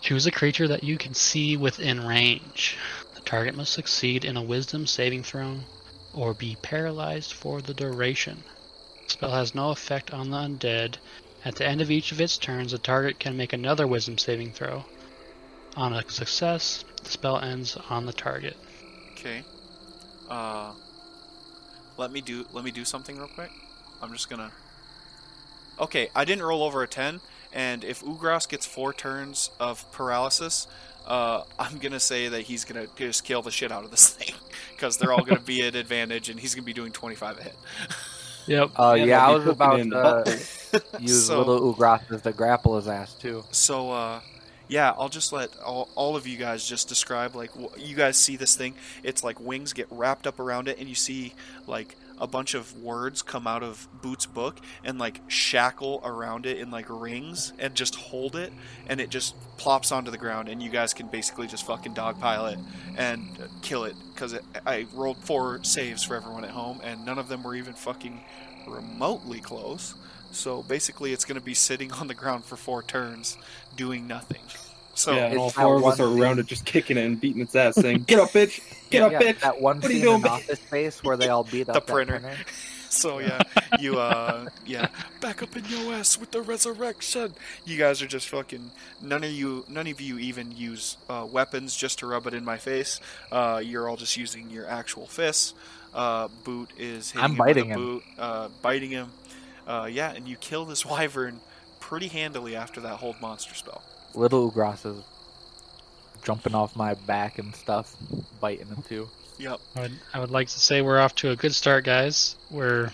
Choose a creature that you can see within range. The target must succeed in a Wisdom saving throw or be paralyzed for the duration. The spell has no effect on the undead. At the end of each of its turns, the target can make another Wisdom saving throw. On a success, the spell ends on the target. Okay. Uh, let me do let me do something real quick. I'm just gonna. Okay, I didn't roll over a ten, and if Ugras gets four turns of paralysis, uh, I'm gonna say that he's gonna just kill the shit out of this thing because they're all gonna be at advantage, and he's gonna be doing 25 a hit. Yep. Uh, Yeah, yeah, they'll I was about in the to butt. use So- little Ugrasses to grapple his ass too. So, uh, yeah, I'll just let all, all of you guys just describe like wh- you guys see this thing. It's like wings get wrapped up around it, and you see like a bunch of words come out of Boot's book and like shackle around it in like rings and just hold it, and it just plops onto the ground, and you guys can basically just fucking dogpile it and kill it because I rolled four saves for everyone at home, and none of them were even fucking remotely close. So basically, it's going to be sitting on the ground for four turns, doing nothing. So yeah, and all it's four of us are around it, just kicking it and beating its ass, saying, "Get up, bitch! Get up, yeah, bitch!" that one What are you scene in doing, bitch? Office Space where they all beat The up that printer. printer. So yeah, you uh yeah, back up in your ass with the resurrection. You guys are just fucking none of you none of you even use uh, weapons just to rub it in my face. Uh, you're all just using your actual fists. Uh, boot is hitting I'm him biting with him. boot, uh, biting him. Uh, yeah, and you kill this wyvern pretty handily after that hold monster spell. Little Ugrasses jumping off my back and stuff, biting him too. Yep. I would, I would like to say we're off to a good start, guys. We're,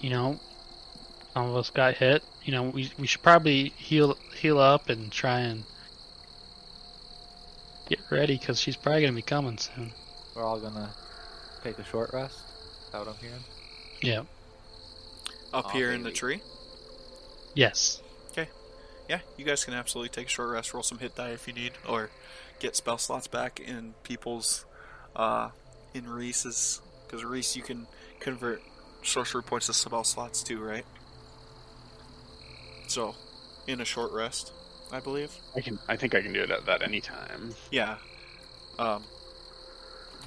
you know, some of us got hit. You know, we we should probably heal heal up and try and get ready because she's probably gonna be coming soon. We're all gonna take a short rest. Is that what I'm hearing? Yeah. Up Aw, here in the tree. Yes. Yeah, you guys can absolutely take a short rest, roll some hit die if you need, or get spell slots back in people's, uh, in Reese's, because Reese you can convert sorcery points to spell slots too, right? So, in a short rest, I believe. I can. I think I can do it at that any time. Yeah. Um,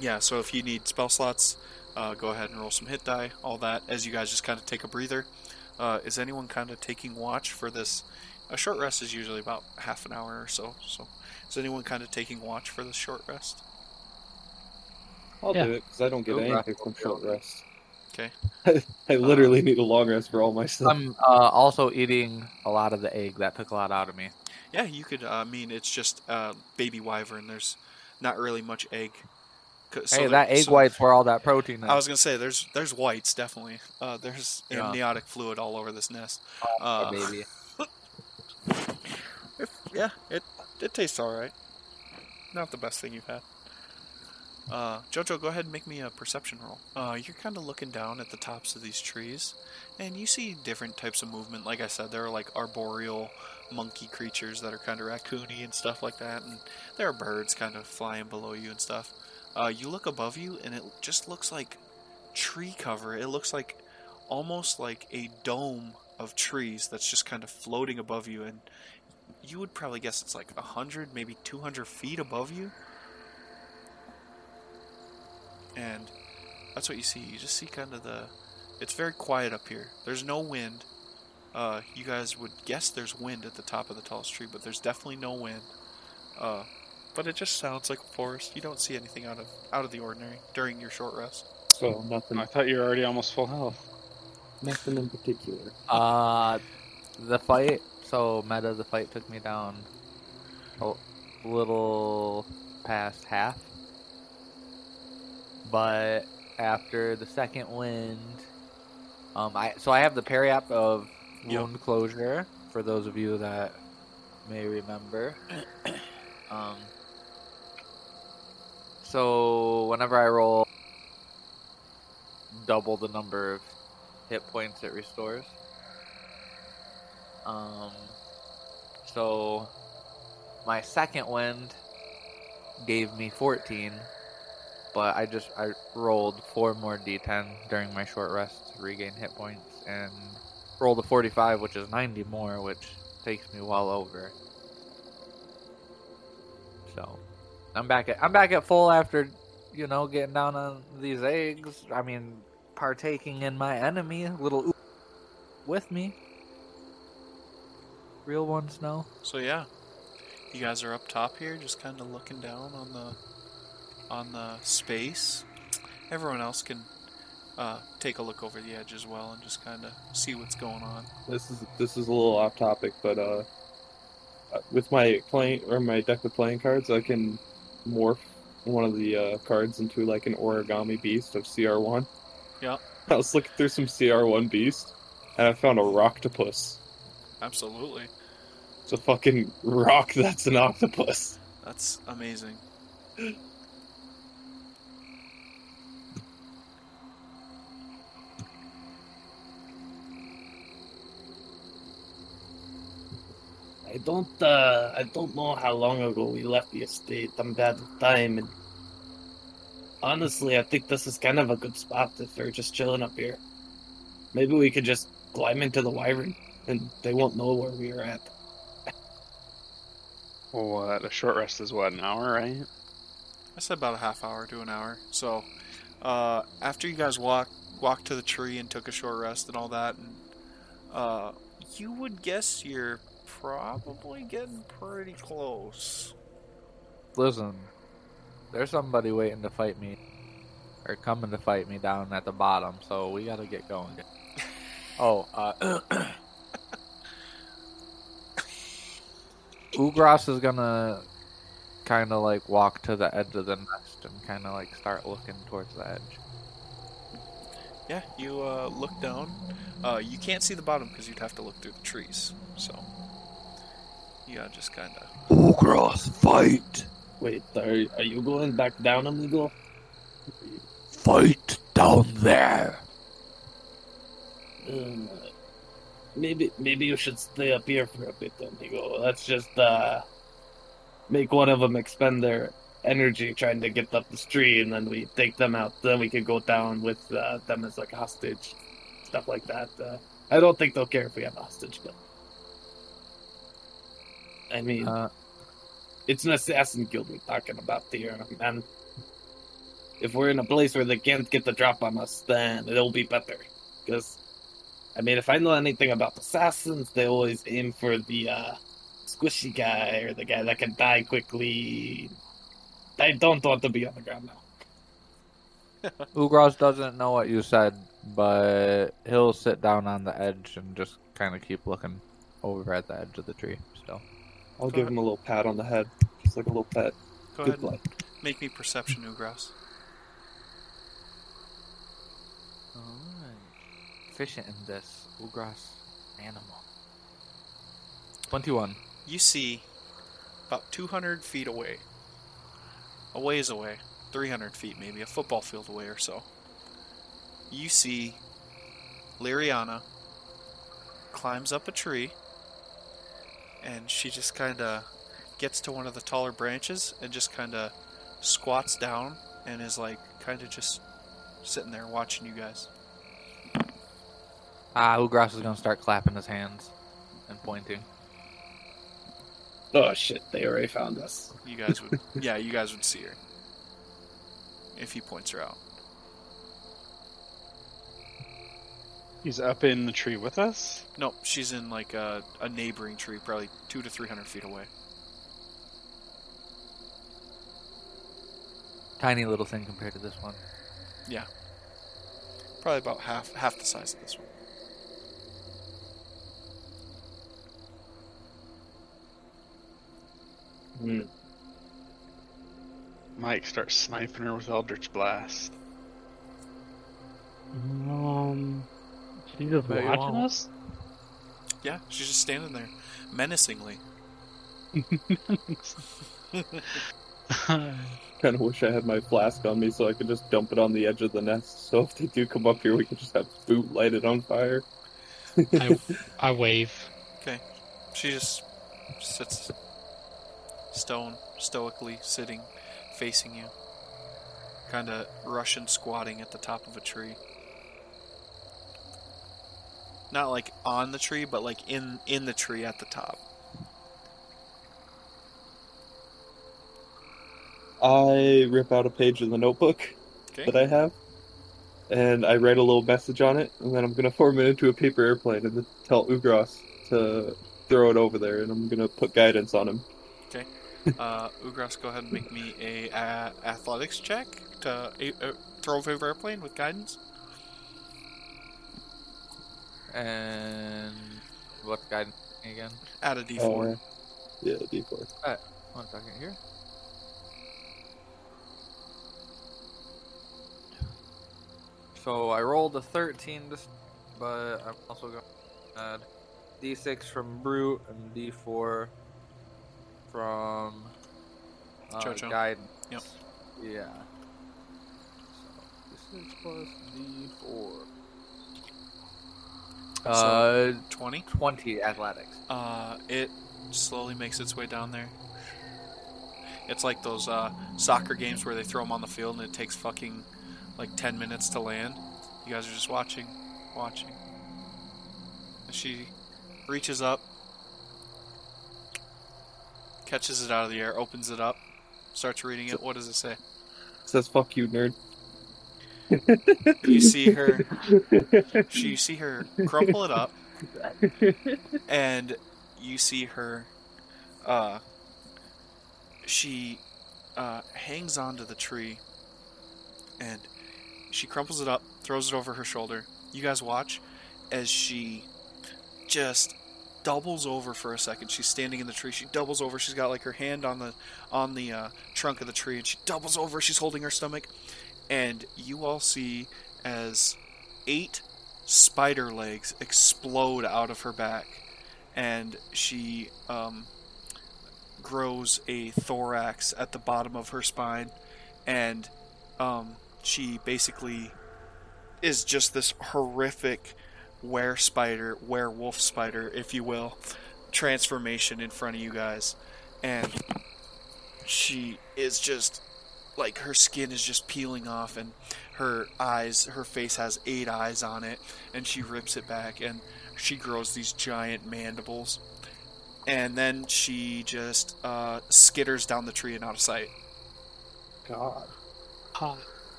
yeah, so if you need spell slots, uh, go ahead and roll some hit die, all that, as you guys just kind of take a breather. Uh, is anyone kind of taking watch for this? A short rest is usually about half an hour or so. So, is anyone kind of taking watch for this short rest? I'll Yeah. do it because I don't get Go anything grapple. from short rest. Okay. I literally need a long rest for all my stuff. I'm uh, also eating a lot of the egg. That took a lot out of me. Yeah, you could. Uh, I mean, it's just uh, baby wyvern. There's not really much egg. 'Cause- so hey, that egg so- white's where all that protein is. I was gonna say there's there's whites definitely. Uh, there's Yeah. amniotic fluid all over this nest. Oh, uh, baby. If, yeah, it it tastes all right. Not the best thing you've had. Uh, Jojo, go ahead and make me a perception roll. Uh, you're kind of looking down at the tops of these trees, and you see different types of movement. Like I said, there are like arboreal monkey creatures that are kind of raccoony and stuff like that, and there are birds kind of flying below you and stuff. Uh, you look above you, and it just looks like tree cover. It looks like almost like a dome of trees that's just kind of floating above you, and you would probably guess it's like 100, maybe 200 feet above you. And that's what you see. You just see kind of the. It's very quiet up here. There's no wind. Uh, you guys would guess there's wind at the top of the tallest tree, but there's definitely no wind. Uh, but it just sounds like a forest. You don't see anything out of out of the ordinary during your short rest. so nothing, I thought you were already almost full health. Nothing in particular. Uh, the fight. So meta, the fight took me down a little past half, but after the second wind, um, I so I have the periapt of Yep. wound closure for those of you that may remember. Um, so whenever I roll double the number of hit points it restores. Um, so my second wind gave me 14, but I just I rolled four more d10 during my short rest to regain hit points and rolled a 45, which is 90 more, which takes me well over. So I'm back at I'm back at full after you know getting down on these eggs. I mean, partaking in my enemy, little oo- with me. Real ones know. So yeah, you guys are up top here, just kind of looking down on the on the space. Everyone else can uh, take a look over the edge as well and just kind of see what's going on. This is this is a little off topic, but uh, uh, with my playing or my deck of playing cards, I can morph one of the uh, cards into like an origami beast of CR1. Yeah. I was looking through some CR1 beast, and I found a rocktopus. Absolutely, It's a fucking rock that's an octopus. that's amazing. I don't uh I don't know how long ago we left the estate. I'm bad with time and honestly I think this is kind of a good spot if they're just chilling up here. Maybe we could just climb into the wyvern and they won't know where we are at. What? A short rest is what, an hour, right? I said about a half hour to an hour. So uh, after you guys walk walked to the tree and took a short rest and all that, and uh, you would guess you're probably getting pretty close. Listen, there's somebody waiting to fight me, or coming to fight me down at the bottom. So we gotta get going. Oh, uh, Ugras is gonna kind of like walk to the edge of the nest and kind of like start looking towards the edge. Yeah, you uh, look down. Uh, you can't see the bottom because you'd have to look through the trees. So yeah, just kind of. Ugras, fight! Wait, are, are you going back down, amigo? Fight down there! Um, maybe maybe you should stay up here for a bit, amigo. Let's just uh make one of them expend their energy trying to get up this tree, and then we take them out. Then we can go down with uh, them as like hostage, stuff like that. Uh, I don't think they'll care if we have a hostage, but I mean, Uh, it's an assassin guild we're talking about here, man. if we're in a place where they can't get the drop on us, then it'll be better. Because, I mean, if I know anything about assassins, they always aim for the uh, squishy guy or the guy that can die quickly. I don't want to be on the ground now. Ugras doesn't know what you said, but he'll sit down on the edge and just kind of keep looking over at the edge of the tree. Still, I'll Go give ahead. him a little pat on the head, just like a little pet. Go Good ahead play. make me perception, Ugras. Alright. Efficient in this. Ugras animal. 21. You see about 200 feet away, a ways away, 300 feet maybe, a football field away or so. You see Liriana climbs up a tree and she just kind of gets to one of the taller branches and just kind of squats down and is like kind of just sitting there watching you guys. Ah, Ugras is gonna start clapping his hands and pointing. Oh shit, they already found us. You guys would, yeah, you guys would see her if he points her out. He's up in the tree with us? No, she's in like a, a neighboring tree, probably two to three hundred feet away. Tiny little thing compared to this one. Yeah. Probably about half half the size of this one. Hmm. Mike starts sniping her with Eldritch Blast. Um, she's just Bet watching won't. us. Yeah, she's just standing there, menacingly. Kind of wish I had my flask on me so I could just dump it on the edge of the nest. So if they do come up here, we can just have food lighted on fire. I, I wave. Okay. She just sits stone, stoically sitting, facing you. Kind of Russian squatting at the top of a tree. Not like on the tree, but like in in the tree at the top. I rip out a page of the notebook Okay. that I have, and I write a little message on it, and then I'm gonna form it into a paper airplane and tell Ugras to throw it over there, and I'm gonna put guidance on him. Okay. uh, Ugras, go ahead and make me a uh, athletics check to uh, throw a paper airplane with guidance. And what's guidance again? Add a d4. Uh, yeah, D4. One second here. So I rolled a 13, but I'm also going to add d6 from Brute and d4 from uh, Jojo. Guidance. Yep. Yeah. So d6 plus d4. Uh, 20. 20 athletics. Uh, it slowly makes its way down there. It's like those uh, soccer games where they throw them on the field and it takes fucking like 10 minutes to land. You guys are just watching, watching. And she reaches up, catches it out of the air, opens it up, starts reading it. What does it say? It says "fuck you, nerd." You see her, she, you see her crumple it up, and you see her uh she uh hangs onto the tree. And she crumples it up throws it over her shoulder. You guys watch as she just doubles over for a second. She's standing in the tree. She doubles over. She's got like her hand on the on the uh, trunk of the tree and she doubles over. She's holding her stomach and you all see as eight spider legs explode out of her back and she um, grows a thorax at the bottom of her spine, and um, she basically is just this horrific were spider, werewolf spider, if you will, transformation in front of you guys, and she is just like her skin is just peeling off, and her eyes, her face has eight eyes on it, and she rips it back, and she grows these giant mandibles and then she just uh, skitters down the tree and out of sight. God. Uh,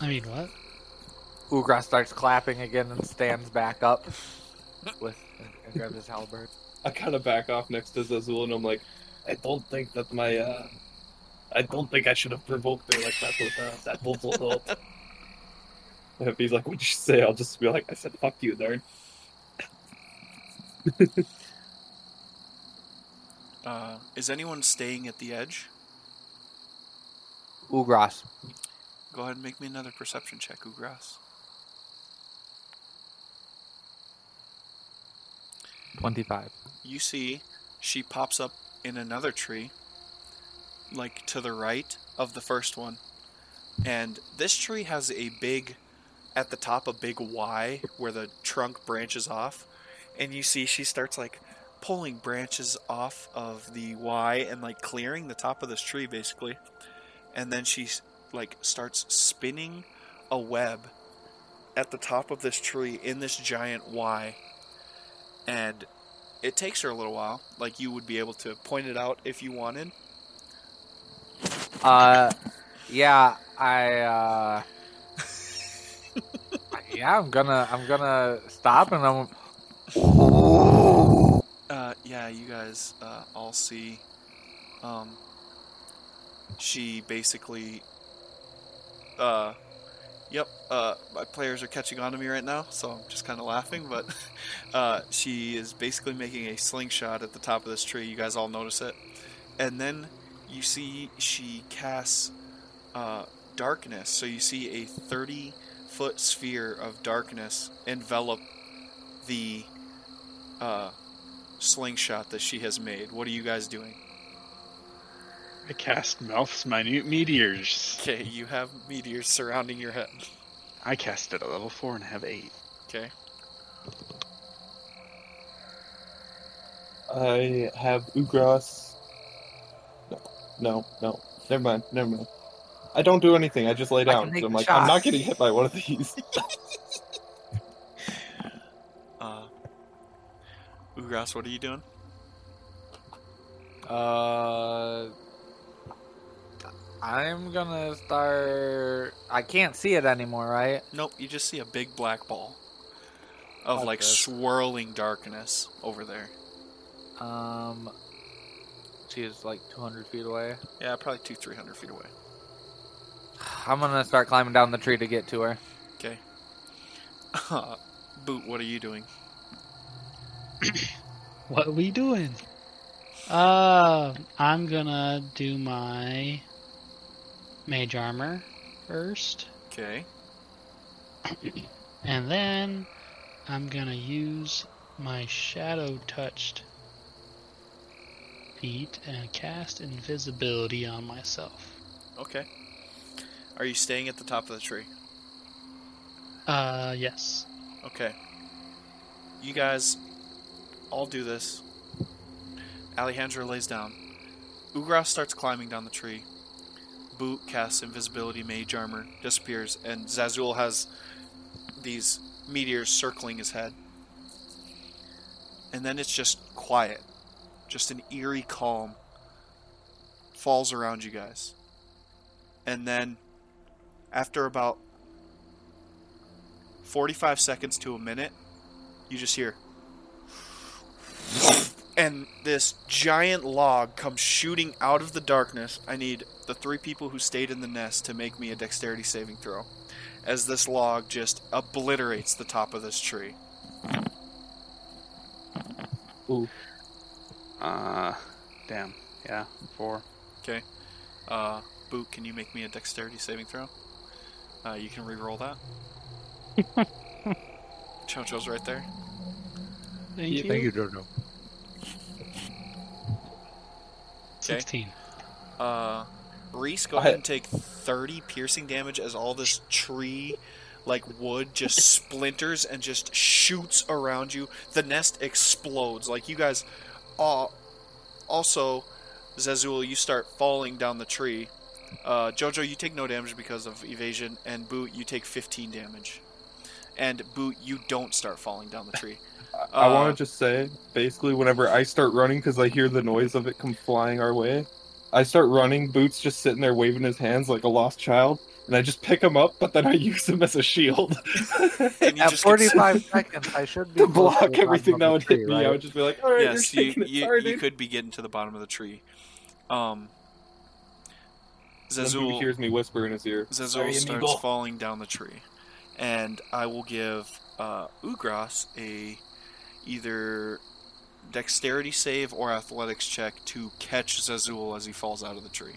I mean, what? Ugra starts clapping again and stands back up with and, and grabs his halberd. I kind of back off next to Zazul, and I'm like, I don't think that my, uh, I don't think I should have provoked her like that with uh, that vocal thought. if he's like, what'd you say? I'll just be like, I said, fuck you, nerd. Uh, is anyone staying at the edge? Ugras. Go ahead and make me another perception check, Ugras. 25. You see, she pops up in another tree, like to the right of the first one. And this tree has a big, at the top, a big Y where the trunk branches off. And you see, she starts like pulling branches off of the Y and like clearing the top of this tree basically. And then she like starts spinning a web at the top of this tree in this giant Y. And it takes her a little while. Like you would be able to point it out if you wanted. Uh, yeah, I, uh, yeah, I'm gonna, I'm gonna stop and I'm, Uh, yeah, you guys uh, all see. Um, she basically. Uh, yep. Uh, my players are catching on to me right now, so I'm just kind of laughing. But uh, she is basically making a slingshot at the top of this tree. You guys all notice it, and then you see she casts uh, darkness. So you see a 30 foot sphere of darkness envelop the uh, slingshot that she has made. What are you guys doing? I cast Melf's minute meteors. Okay, you have meteors surrounding your head. I cast it at level four and have eight. Okay. I have Ugras. No, no, no. Never mind. Never mind. I don't do anything. I just lay down. So I'm the like, I'm not getting hit by one of these. Uh, Ugras, what are you doing? Uh, I'm gonna start. I can't see it anymore, right? Nope, you just see a big black ball of Fuck like this. swirling darkness over there. Um, she is like 200 feat away. Yeah, probably two, three hundred feet away. I'm gonna start climbing down the tree to get to her. Okay. Uh, Boot, what are you doing? What are we doing? Uh, I'm gonna do my mage armor first, Okay. and then I'm gonna use my shadow touched feet and cast invisibility on myself. Okay. Are you staying at the top of the tree? Uh, yes. Okay. You guys all do this. Alejandra lays down. Ugras starts climbing down the tree. Boot casts invisibility mage armor, disappears, and Zazul has these meteors circling his head. And then it's just quiet. Just an eerie calm falls around you guys. And then, after about 45 seconds to a minute, you just hear. And this giant log comes shooting out of the darkness. I need the three people who stayed in the nest to make me a dexterity saving throw. As this log just obliterates the top of this tree. Ooh. Uh, damn. Yeah, four. Okay. Uh, Boot, can you make me a dexterity saving throw? Uh, you can re-roll that. Jojo's right there. Thank you. Thank you, Jojo. Okay. 16. Uh, Reese, go I- ahead and take 30 piercing damage as all this tree, like wood, just splinters and just shoots around you. The nest explodes. Like, you guys. Uh, also, Zazul, you start falling down the tree. Uh, Jojo, you take no damage because of evasion, and Boot, you take 15 damage. And Boot, you don't start falling down the tree. I Uh, want to just say, basically, whenever I start running, because I hear the noise of it come flying our way, I start running. Boots just sitting there waving his hands like a lost child, and I just pick him up, but then I use him as a shield And you At just get 45 seconds, I should be to block the everything that would tree, hit me. right? I would just be like, "All right, yes, you're you, taking it. you, Sorry, you could be getting to the bottom of the tree. Um, Then Boot Zazul, hears me whisper in his ear. Zazul starts amigo. falling down the tree, and I will give uh, Ugras a either dexterity save or athletics check to catch Zazul as he falls out of the tree.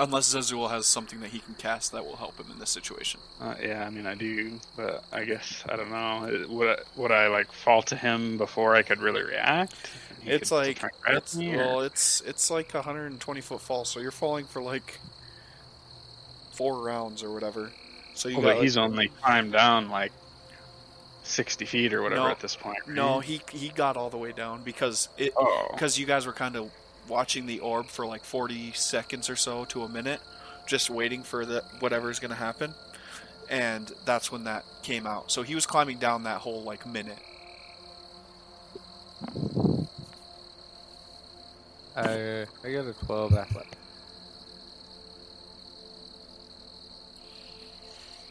Unless Zazul has something that he can cast that will help him in this situation. Uh, yeah, I mean I do, but I guess I don't know. Would I, would I like fall to him before I could really react? It's like try and grab it's me, well, it's it's like a 120 foot fall, so you're falling for like four rounds or whatever. So you Well, got but like- he's only climbed down like sixty feet or whatever No, at this point. right? no, he he got all the way down because it Oh, because you guys were kind of watching the orb for like 40 seconds or so to a minute, just waiting for the whatever's gonna happen, and that's when that came out. So he was climbing down that whole like minute. I, I got a 12 athletic.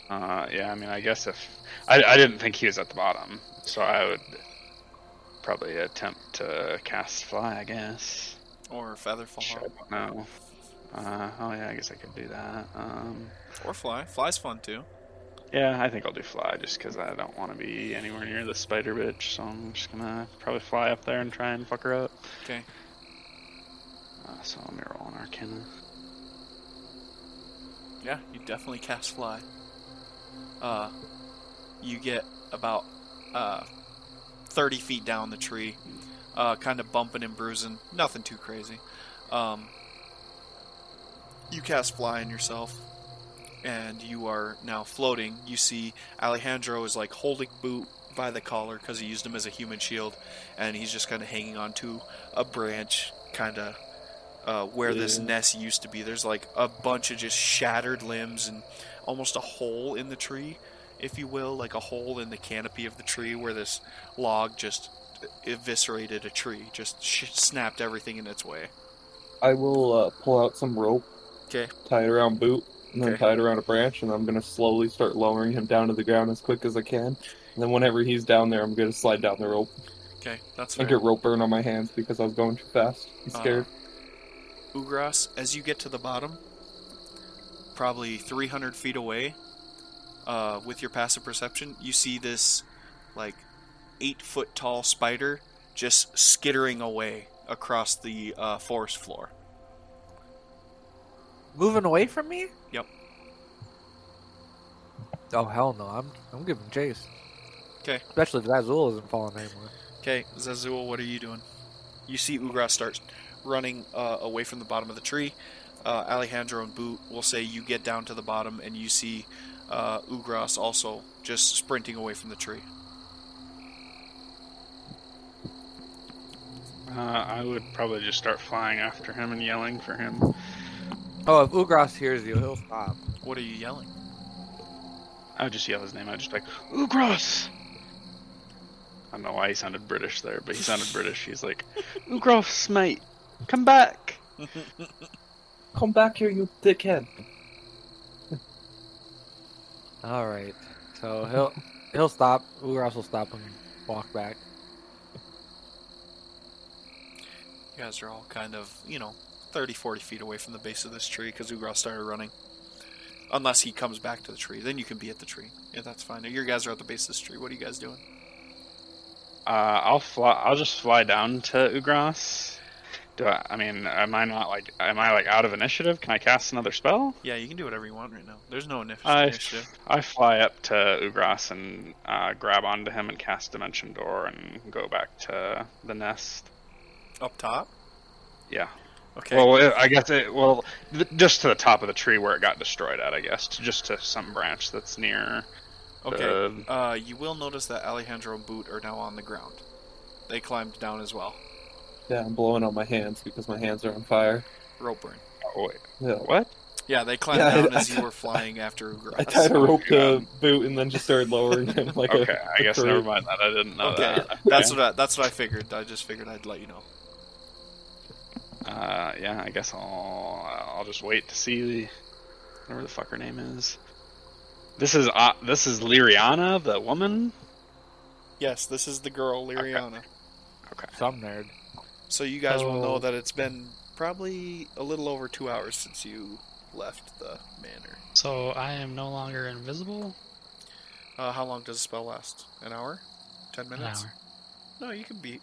uh, yeah. I mean, I guess if I, I didn't think he was at the bottom, so I would probably attempt to cast fly. I guess. Or feather fall, Shit, I don't know. Uh, oh yeah, I guess I could do that. Um, or fly. Fly's fun too. yeah, I think I'll do fly just because I don't want to be anywhere near the spider bitch. So I'm just gonna probably fly up there and try and fuck her up. Okay. Uh, so let me roll an Arcana. Yeah, you definitely cast fly. Uh, you get about uh, 30 feet down the tree. Uh, kind of bumping and bruising. Nothing too crazy. Um, you cast fly on yourself, and you are now floating. You see Alejandro is like holding Boot by the collar because he used him as a human shield, and he's just kind of hanging on to a branch, kind of uh, where this nest used to be. There's like a bunch of just shattered limbs and almost a hole in the tree, if you will, like a hole in the canopy of the tree where this log just eviscerated a tree, just sh- snapped everything in its way. I will uh, pull out some rope, Okay. tie it around Boot, and then Okay. tie it around a branch, and I'm gonna slowly start lowering him down to the ground as quick as I can. And then whenever he's down there, I'm gonna slide down the rope. Okay, that's I fair. get rope burn on my hands because I was going too fast. I'm Uh, scared. Ugras, as you get to the bottom, probably 300 feet away, uh, with your passive perception, you see this like eight foot tall spider just skittering away across the uh, forest floor. Moving away from me? Yep. Oh hell no! I'm I'm giving chase. 'Kay. Especially if Zazul isn't falling anymore. Okay, Zazul, what are you doing? You see Ugras start running uh, away from the bottom of the tree. Uh, Alejandro and Boot will say you get down to the bottom and you see uh, Ugras also just sprinting away from the tree. Uh, I would probably just start flying after him and yelling for him. Oh, if Ugras hears you, he'll stop. What are you yelling? I would just yell his name. I'd just be like, Ugros! I don't know why he sounded British there, but he sounded British. He's like, Ugros, mate, come back! Come back here, you dickhead. All right. So he'll he'll stop. Ugras will stop and walk back. You guys are all kind of, you know, 30, 40 feet away from the base of this tree because Ugras started running. Unless he comes back to the tree, then you can be at the tree. Yeah, that's fine. Your guys are at the base of this tree. What are you guys doing? Uh, I'll fly. I'll just fly down to Ugras. Do I? I mean, am I not like? Am I like out of initiative? Can I cast another spell? Yeah, you can do whatever you want right now. There's no inif- I, initiative. I fly up to Ugras and uh, grab onto him and cast Dimension Door and go back to the nest. Up top? Yeah. Okay. Well, it, I guess it. Well, th- just to the top of the tree where it got destroyed at. I guess just to some branch that's near. okay. the- Uh, you will notice that Alejandro and Boot are now on the ground. They climbed down as well. Yeah, I'm blowing on my hands because my hands are on fire. Rope burn. oh wait, Yeah. what? Yeah, they climbed Yeah, I- down as I- you were flying after Ugras. I tied a rope to boot and then just started lowering him like Okay, a. I guess a never mind that. I didn't know Okay, that. that's Okay. what I, that's what I figured. I just figured I'd let you know. Uh, yeah, I guess I'll I'll just wait to see the whatever the fuck her name is. This is uh, this is Lyriana, the woman. Yes, this is the girl, Lyriana. Okay. Some nerd. So you guys will know Oh. that it's been probably a little over two hours since you left the manor. So I am no longer invisible. Uh, how long does a spell last? An hour? Ten minutes? An minutes? hour. No, you can beat.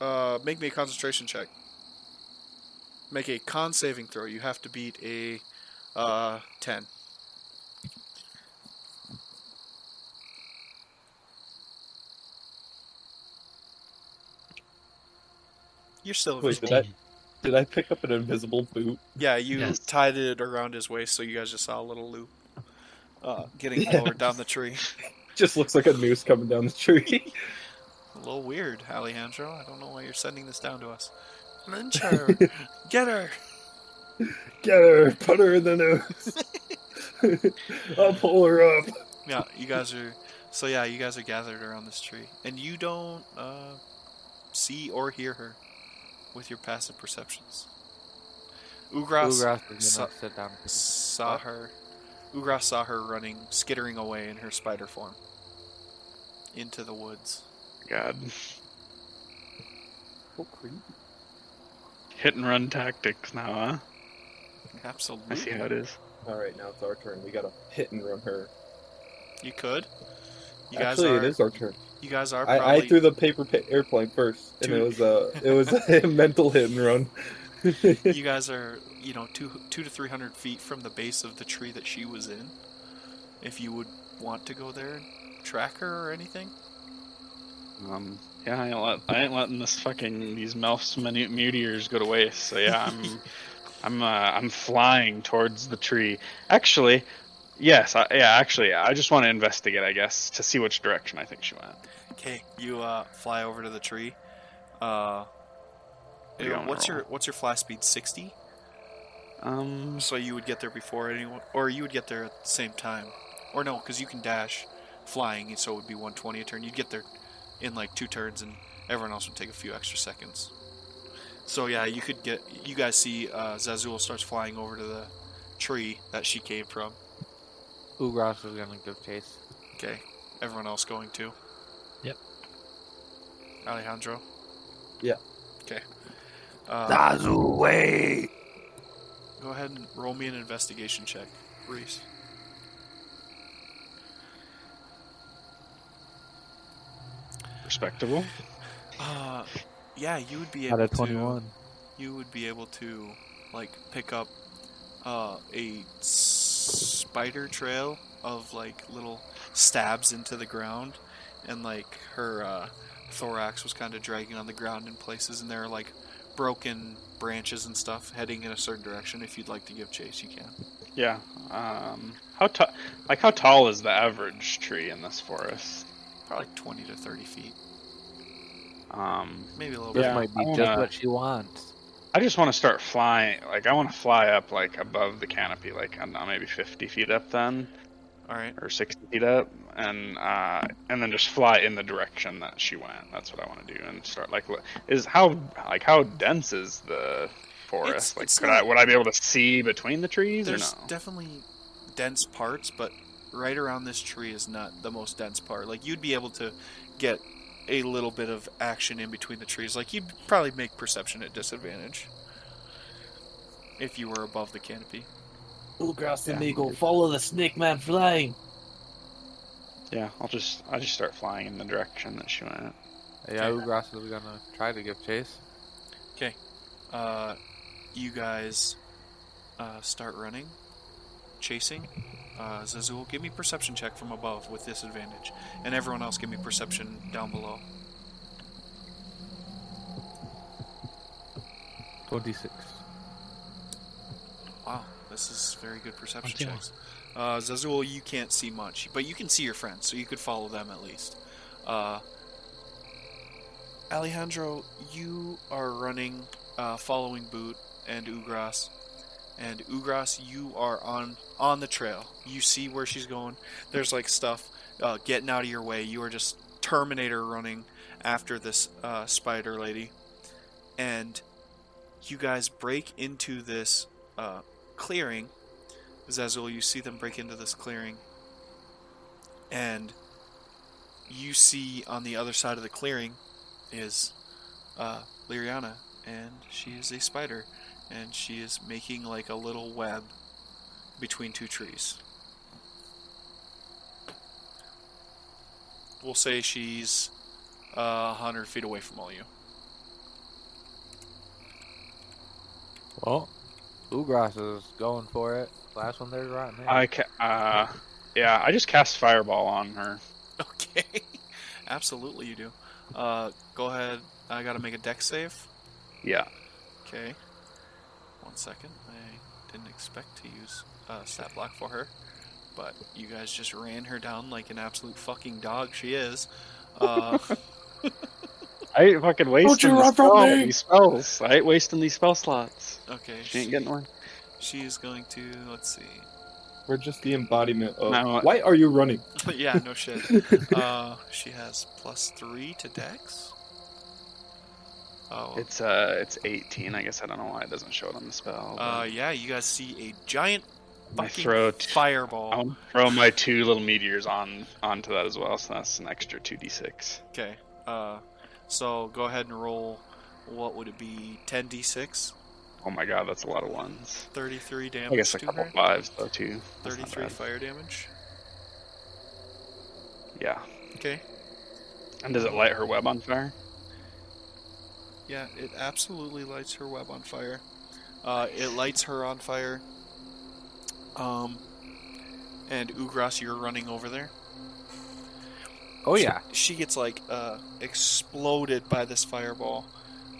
Uh, make me a concentration check. Make a con saving throw. You have to beat a uh, ten. You're still Wait, invisible. did I did I pick up an invisible boot? Yeah, you Yes. tied it around his waist, so you guys just saw a little loop uh, getting Yeah. lowered down the tree. Just looks like a noose coming down the tree. A little weird, Alejandro. I don't know why you're sending this down to us. Lynch her! Get her! Get her, put her in the noose. I'll pull her up. Yeah, you guys are. So yeah, you guys are gathered around this tree, and you don't uh, see or hear her with your passive perceptions. Ugras Ugras is sit down. saw her. Ugras saw her running, skittering away in her spider form into the woods. God, So creepy. Hit and run tactics now, huh? Absolutely. I see how it is. All right, now it's our turn. We gotta hit and run her. You could. You guys Actually, are. it is our turn. You guys are I, probably. I threw the paper pa- airplane first, and it was a it was a mental hit and run. you guys are, you know, two two to three hundred feet from the base of the tree that she was in. If you would want to go there and track her or anything. Um, yeah, I ain't, let, I ain't letting this fucking these Melf's minute meteors go to waste. So yeah, I'm I'm uh, I'm flying towards the tree. Actually, yes, I, yeah, actually, I just want to investigate, I guess, to see which direction I think she went. Okay, you uh, fly over to the tree. Uh, you me what's your what's your fly speed? Sixty. Um, So you would get there before anyone, or you would get there at the same time, or no, because you can dash flying, so it would be 120 a turn. You'd get there in like two turns, and everyone else would take a few extra seconds. So yeah, you could get. You guys see uh, Zazul starts flying over to the tree that she came from. Ugras is gonna give chase. Okay, everyone else going too. Yep. Alejandro. Yeah. Okay. Uh, Zazu, wait. Go ahead and roll me an investigation check, Reese. Respectable. Uh, yeah, you would be Out able of to. 21. You would be able to, like, pick up uh, a spider trail of like little stabs into the ground, and like her uh, thorax was kind of dragging on the ground in places, and there are like broken branches and stuff heading in a certain direction. If you'd like to give chase, you can. Yeah. Um, how tall? Like how tall is the average tree in this forest? Probably like 20 to 30 feet, Um, maybe a little This Yeah, might be just what she wants. I just want to start flying. Like I want to fly up like above the canopy, like I don't know, maybe 50 feet up then. All right. or 60 feet up, and uh, and then just fly in the direction that she went. That's what I want to do, and start like is how like how dense is the forest? It's- like it's could not- I would I be able to see between the trees There's or no? definitely dense parts, but right around this tree is not the most dense part. Like you'd be able to get a little bit of action in between the trees. Like you'd probably make perception at disadvantage if you were above the canopy. Ugras Yeah. amigo, follow the snake man flying. yeah, I'll just I just start flying in the direction that she went. Yeah, Ugras is gonna try to give chase. Okay, uh, you guys uh, start running, chasing. Uh, Zazul, give me perception check from above with disadvantage, and everyone else give me perception down below. 26. Wow, this is very good perception Thank you. checks. Uh, Zazul, you can't see much, but you can see your friends, so you could follow them at least. Uh, Alejandro, you are running, uh, following Boot and Ugras, and Ugras, you are on on the trail. You see where she's going. There's like stuff uh, getting out of your way. You are just Terminator running after this uh, spider lady, and you guys break into this uh, clearing. Zazul, you see them break into this clearing, and you see on the other side of the clearing is uh, Liriana, and she is a spider, and she is making like a little web between two trees. We'll say she's uh, 100 feet away from all you. Well, Ugras is going for it. Last one there's right now. I ca- uh, yeah, I just cast fireball on her. Okay. Absolutely, you do. Uh, go ahead. I gotta make a Dex save. Yeah. Okay. One second. I didn't expect to use uh, stat block for her, but you guys just ran her down like an absolute fucking dog she is. Uh, I ain't fucking wasting you run from spell- me! these spells. I ain't wasting these spell slots. okay. She ain't getting one. She is going to. Let's see. We're just the embodiment of. No, Why are you running? yeah, no shit. Uh, she has plus three to Dex. Oh. It's uh, it's 18. I guess I don't know why it doesn't show it on the spell. Uh, yeah, you guys see a giant fucking throw t- fireball. I'll throw my two little meteors on onto that as well, so that's an extra 2d6. Okay. Uh, so go ahead and roll. What would it be? 10d6, Oh my god, that's a lot of ones. 33 damage I guess a couple her. fives though too. That's 33 fire damage. Yeah. Okay. And does it light her web on fire? Yeah, it absolutely lights her web on fire. Uh, it lights her on fire. Um, and Ugras, you're running over there. Oh She- yeah. she gets like uh, exploded by this fireball.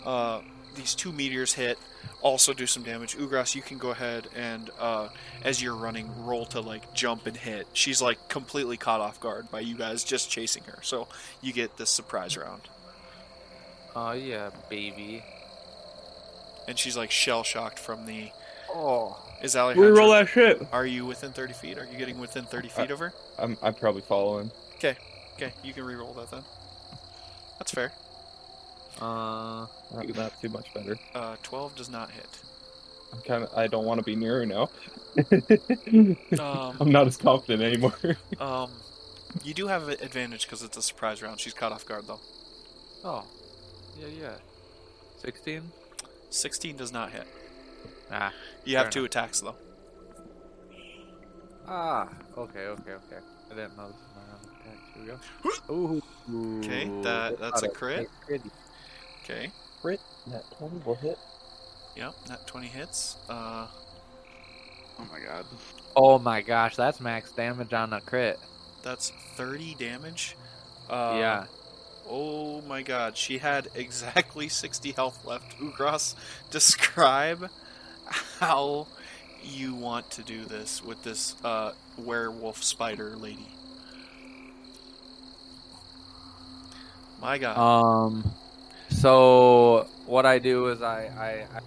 Uh, these two meteors hit, also do some damage. Ugras, you can go ahead and uh, as you're running, roll to like jump and hit. She's like completely caught off guard by you guys just chasing her, so you get this surprise round. Oh yeah, baby. And she's like shell shocked from the. Oh. Is We Alejandro? roll that shit. Are you within 30 feet? Are you getting within 30 feet of her? I'm I'm probably following. Okay, Okay. you can re-roll that then. That's fair. Uh. Not, not too much better. Uh, 12 does not hit. I'm kind of. I don't want to be near her now. Um, I'm not as confident anymore. Um, you do have an advantage because it's a surprise round. She's caught off guard though. Oh. Yeah, yeah. Sixteen. 16 does not hit. Ah. You have Fair two enough. attacks though. Ah. Okay. Okay. Okay. I didn't know this was my round of. Here we go. Ooh. Okay, that- that's a crit. Okay. that 20 will hit. Yep, that 20 hits. Uh, Oh my god. Oh my gosh, that's max damage on a crit. that's 30 damage. Uh, yeah. Oh my god, she had exactly 60 health left. Ugras, describe how you want to do this with this uh, werewolf spider lady. My god. Um. So what I do is I I, I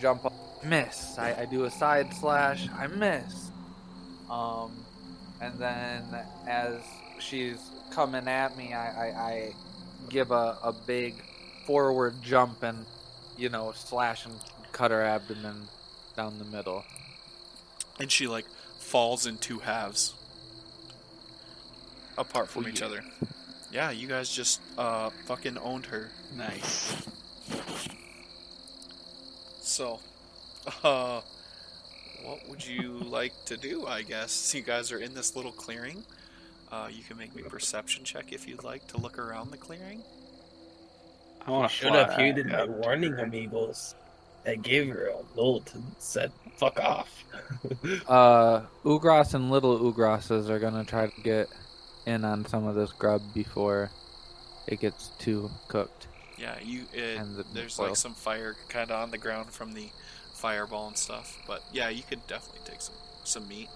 jump up, miss. I, I do a side slash. I miss. Um, and then as she's coming at me, I I, I give a, a big forward jump and you know slash and cut her abdomen down the middle. and she like falls in two halves apart from each other. Yeah, you guys just uh fucking owned her. Nice. So, uh what would you like to do, I guess? You guys are in this little clearing. Uh, you can make me perception check if you'd like to look around the clearing. I want to Should have heeded my warning, amigos. I gave her a note and said, fuck off. Uh, Ugras and little Ugrasses are gonna try to get in on some of this grub before it gets too cooked. Yeah, you. It, And the there's oil. like some fire kind of on the ground from the fireball and stuff. But yeah, you could definitely take some some meat.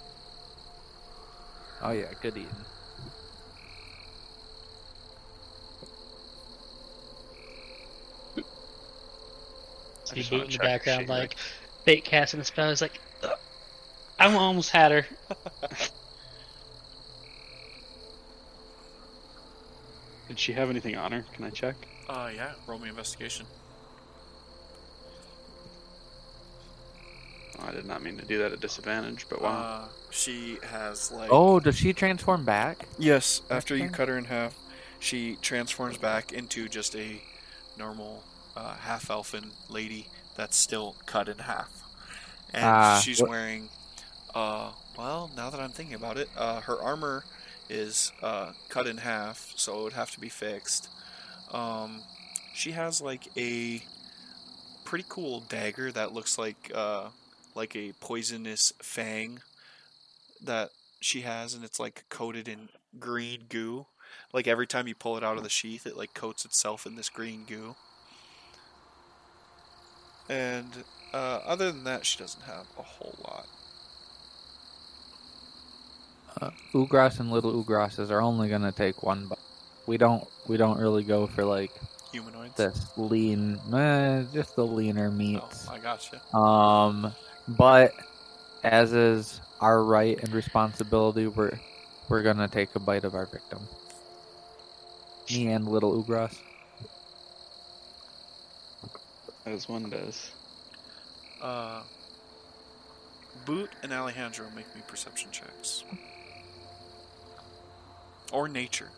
Oh yeah, good eating. I See Boot in the background, shit, like bait casting a spell. He's like, "Ugh, I almost had her. Did she have anything on her? Can I check? Uh, yeah. Roll me investigation. Oh, I did not mean to do that at disadvantage, but wow. Uh, she has like. Oh, does she transform back? Yes. After you cut her in half, she transforms back into just a normal uh, half elfin lady that's still cut in half, and Ah, she's what- wearing. Uh, well, now that I'm thinking about it, uh, her armor is uh, cut in half, so it would have to be fixed. Um, she has like a pretty cool dagger that looks like uh, like a poisonous fang that she has, and it's like coated in green goo. Like every time you pull it out of the sheath, it like coats itself in this green goo. And uh, other than that, she doesn't have a whole lot. Uh, Ugras and little Ugrasses are only gonna take one bite. We don't we don't really go for like Humanoids. this lean, eh, just the leaner meats. oh. I gotcha. Um, but as is our right and responsibility, we're we're gonna take a bite of our victim. Me and little Ugras. As one does. Uh, Boot and Alejandro make me perception checks. Or nature.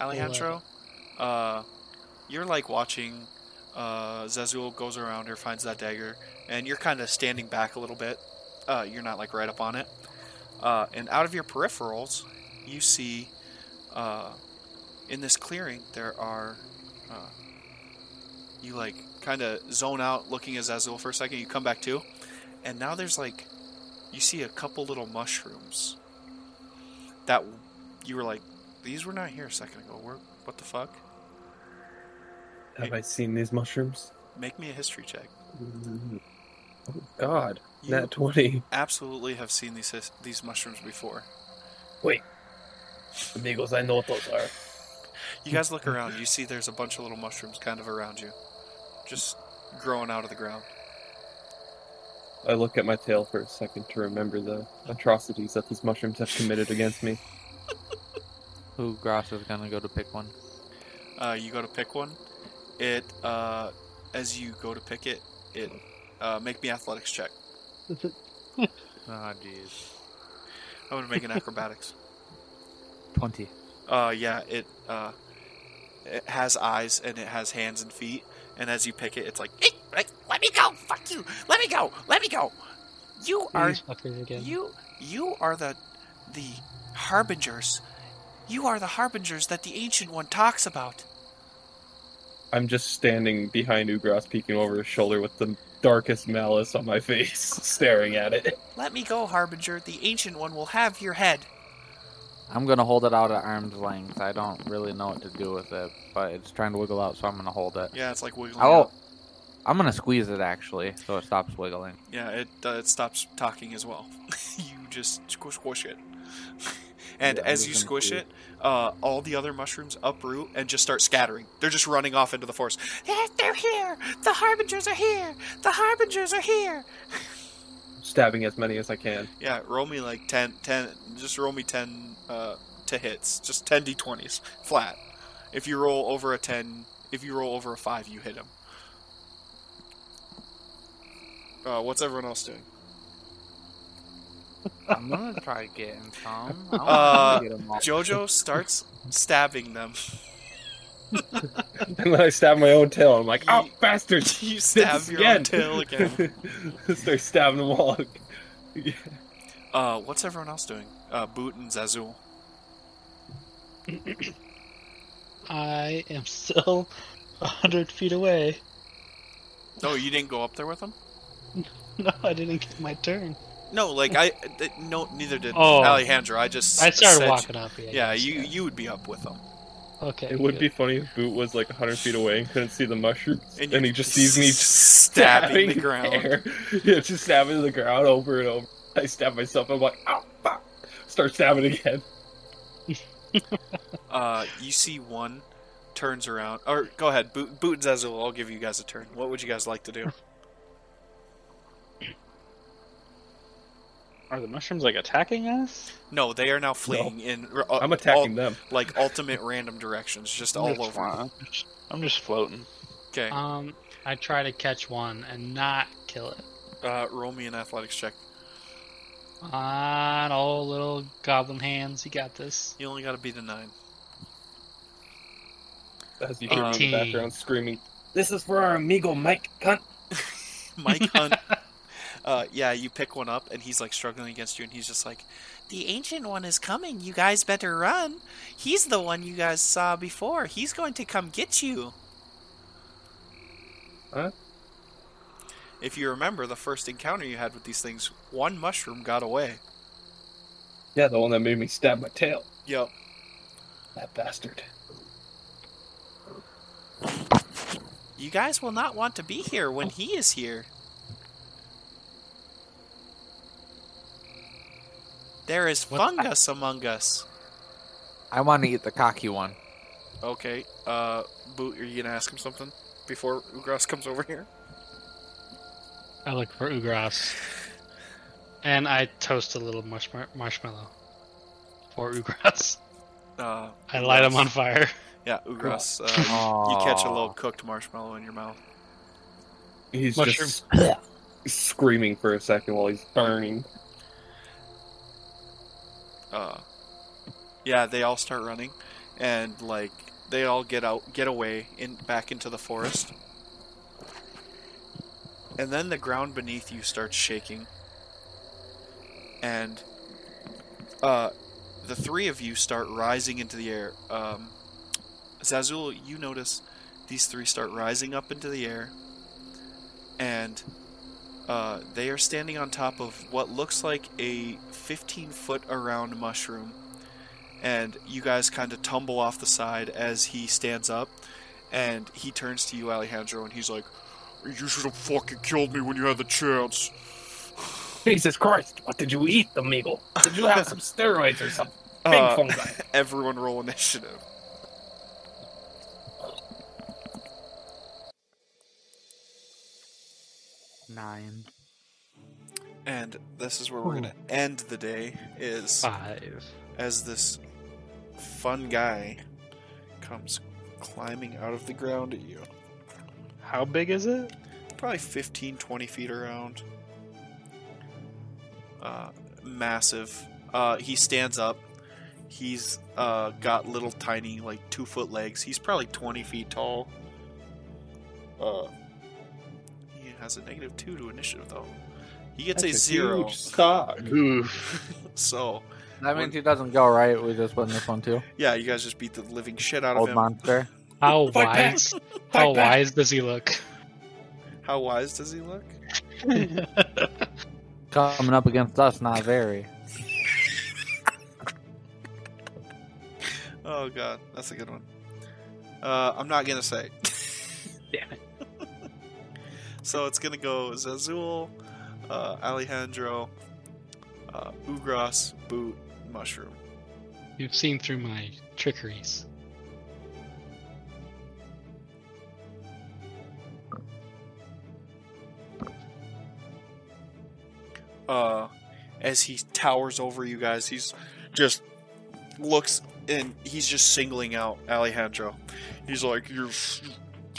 Alejandro, uh, you're like watching uh, Zazul goes around her, finds that dagger, and you're kind of standing back a little bit. Uh, you're not like right up on it. Uh, and out of your peripherals, you see uh, in this clearing there are uh, you like kind of zone out looking at Zazul for a second you come back to and now there's like you see a couple little mushrooms that you were like, these were not here a second ago. Where, what the fuck? Have I seen these mushrooms? Make me a history check. Oh God, You nat twenty. absolutely have seen these his- these mushrooms before. Wait, amigos, I know what those are. You guys look around. You see there's a bunch of little mushrooms kind of around you, just growing out of the ground. I look at my tail for a second to remember the atrocities that these mushrooms have committed against me. Ugras is gonna go to pick one? Uh, you go to pick one. It uh, as you go to pick it, it uh, make me athletics check. That's it. Ah, jeez. I'm gonna make an acrobatics. Twenty. Uh, yeah, it uh, it has eyes and it has hands and feet. And as you pick it, it's like, Hey, like, let me go! Fuck you! Let me go! Let me go! You are again. you you are the the harbingers. You are the harbingers that the ancient one talks about. I'm just standing behind Ugras, peeking over his shoulder with the darkest malice on my face, staring at it. Let me go, harbinger. The ancient one will have your head. I'm gonna hold it out at arm's length. I don't really know what to do with it, but it's trying to wiggle out, so I'm gonna hold it. yeah, it's like wiggling. Oh, out. I'm gonna squeeze it actually, so it stops wiggling. Yeah, it uh, it stops talking as well. you just squish, squish it, and Yeah, as you squish do- it, uh, all the other mushrooms uproot and just start scattering. They're just running off into the forest. They're, they're here. The harbingers are here. The harbingers are here. Stabbing as many as I can. Yeah, roll me like 10, 10 just roll me 10 uh, to hits. Just 10 d20s, flat. If you roll over a 10, if you roll over a 5, you hit him. Uh, what's everyone else doing? I'm gonna try getting some. I wanna Uh, get 'em all. Jojo starts stabbing them. And then I stab my own tail. I'm like, oh, bastard! You stab This your own tail again. Start stabbing them all. Uh, what's everyone else doing? Uh, Boot and Zazul. I am still a hundred feet away. Oh, you didn't go up there with them? No, I didn't get my turn. No, like I, th- no, neither did Oh. Alejandro. I just I started said- walking up. Yeah, Yeah, you yeah. you would be up with them. Okay. It would good. be funny if Boot was like 100 feet away and couldn't see the mushrooms, And and, he just sees me stabbing the ground. air. Yeah, just stabbing the ground over and over. I stab myself. I'm like, oh, fuck. Start stabbing again. Uh, you see one turns around, or go ahead, Boot, Boot and Zazul. I'll give you guys a turn. What would you guys like to do? Are the mushrooms like attacking us? No, they are now fleeing in. Uh, I'm attacking all- them. like ultimate random directions, just I'm all just over. flying. I'm just- floating. Okay, Um, I try to catch one and not kill it. uh, roll me an athletics check. On all little goblin hands, you got this. You only got to beat a nine. As you hear me in the background screaming, This is for our amigo Mike Cunt. Mike Hunt. uh, yeah, you pick one up, and he's like struggling against you, and he's just like, The ancient one is coming. You guys better run. He's the one you guys saw before. He's going to come get you. if you remember the first encounter you had with these things, one mushroom got away. yeah, the one that made me stab my tail. Yep. That bastard. You guys will not want to be here when he is here. There is What- fungus among us. I want to eat the cocky one. Okay. Uh, Boot, are you gonna ask him something before Ugras comes over here? I look for Ugras. And I toast a little marshma- marshmallow for Ugras. Uh, I light him on fire. Yeah, Ugras. Uh, you catch a little cooked marshmallow in your mouth. He's Mushroom. just screaming for a second while he's burning. Uh, yeah, they all start running, and like they all get out, get away in back into the forest, and then the ground beneath you starts shaking, and uh, the three of you start rising into the air. Um, Zazul, you notice these three start rising up into the air, and Uh, they are standing on top of what looks like a 15 foot around mushroom. And you guys kind of tumble off the side as he stands up. And he turns to you, Alejandro, and he's like, You should have fucking killed me when you had the chance. Jesus Christ! What did you eat, amigo? Did you have some steroids or something? Big Uh, fungi. Everyone roll initiative. Nine. And this is where we're gonna end the day. Is Five. as this fun guy comes climbing out of the ground at you. How big is it? Probably 15, 20 feet around. Uh, massive. Uh, he stands up. He's uh, got little tiny, like two foot legs. He's probably 20 feet tall. He has a negative two to initiative, though. He gets That's a zero. Huge stock. So, That means he doesn't go right. We just win this one too. yeah, you guys just beat the living shit out of Old him. monster. How Fight back. wise? Fight How back. wise does he look? How wise does he look? Coming up against us, not very. Oh god, that's a good one. Uh, I'm not gonna say. Damn it. so it's gonna go Zazul, uh, Alejandro, uh, Ugras, Boot, Mushroom. You've seen through my trickeries. Uh, as he towers over you guys, he's just looks and he's just singling out Alejandro. He's like, "You're s-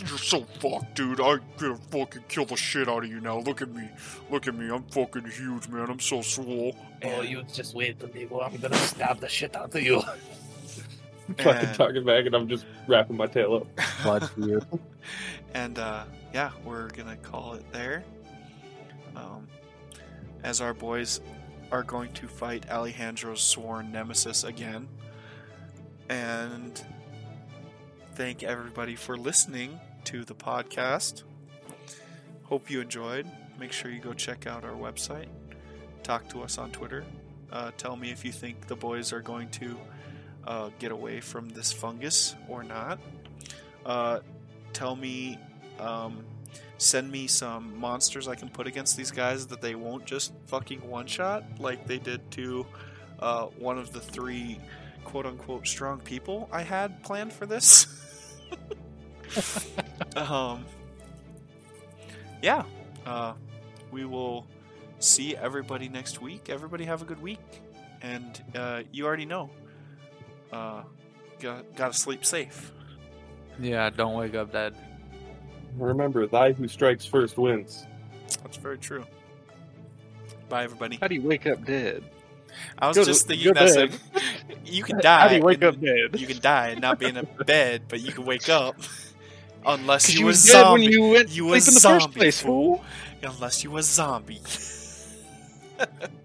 you're so fucked, dude. I'm gonna fucking kill the shit out of you now. Look at me, look at me. I'm fucking huge, man. I'm so swole." Oh, you just wait, amigo. I'm gonna stab the shit out of you. Fucking And- talking back, and I'm just wrapping my tail up. Blood feud. And uh, yeah, we're gonna call it there. Um, as our boys are going to fight Alejandro's sworn nemesis again. And thank everybody for listening to the podcast. Hope you enjoyed. Make sure you go check out our website. Talk to us on Twitter. Uh, tell me if you think the boys are going to uh, get away from this fungus or not. Uh, tell me, um, send me some monsters I can put against these guys that they won't just fucking one shot like they did to uh, one of the three quote unquote strong people I had planned for this. um, yeah, uh, we will see everybody next week. Everybody have a good week, and uh, you already know. Uh, got, gotta sleep safe. Yeah, don't wake up dead. Remember, thy who strikes first wins. That's very true. Bye, everybody. How do you wake up dead? I was Go to- just thinking go that dead. you can die. How do you wake and up dead? You can die and not be in a bed, but you can wake up. Unless you, you dead zombie. when you went You was in the zombie, first place, fool. Unless you was zombie.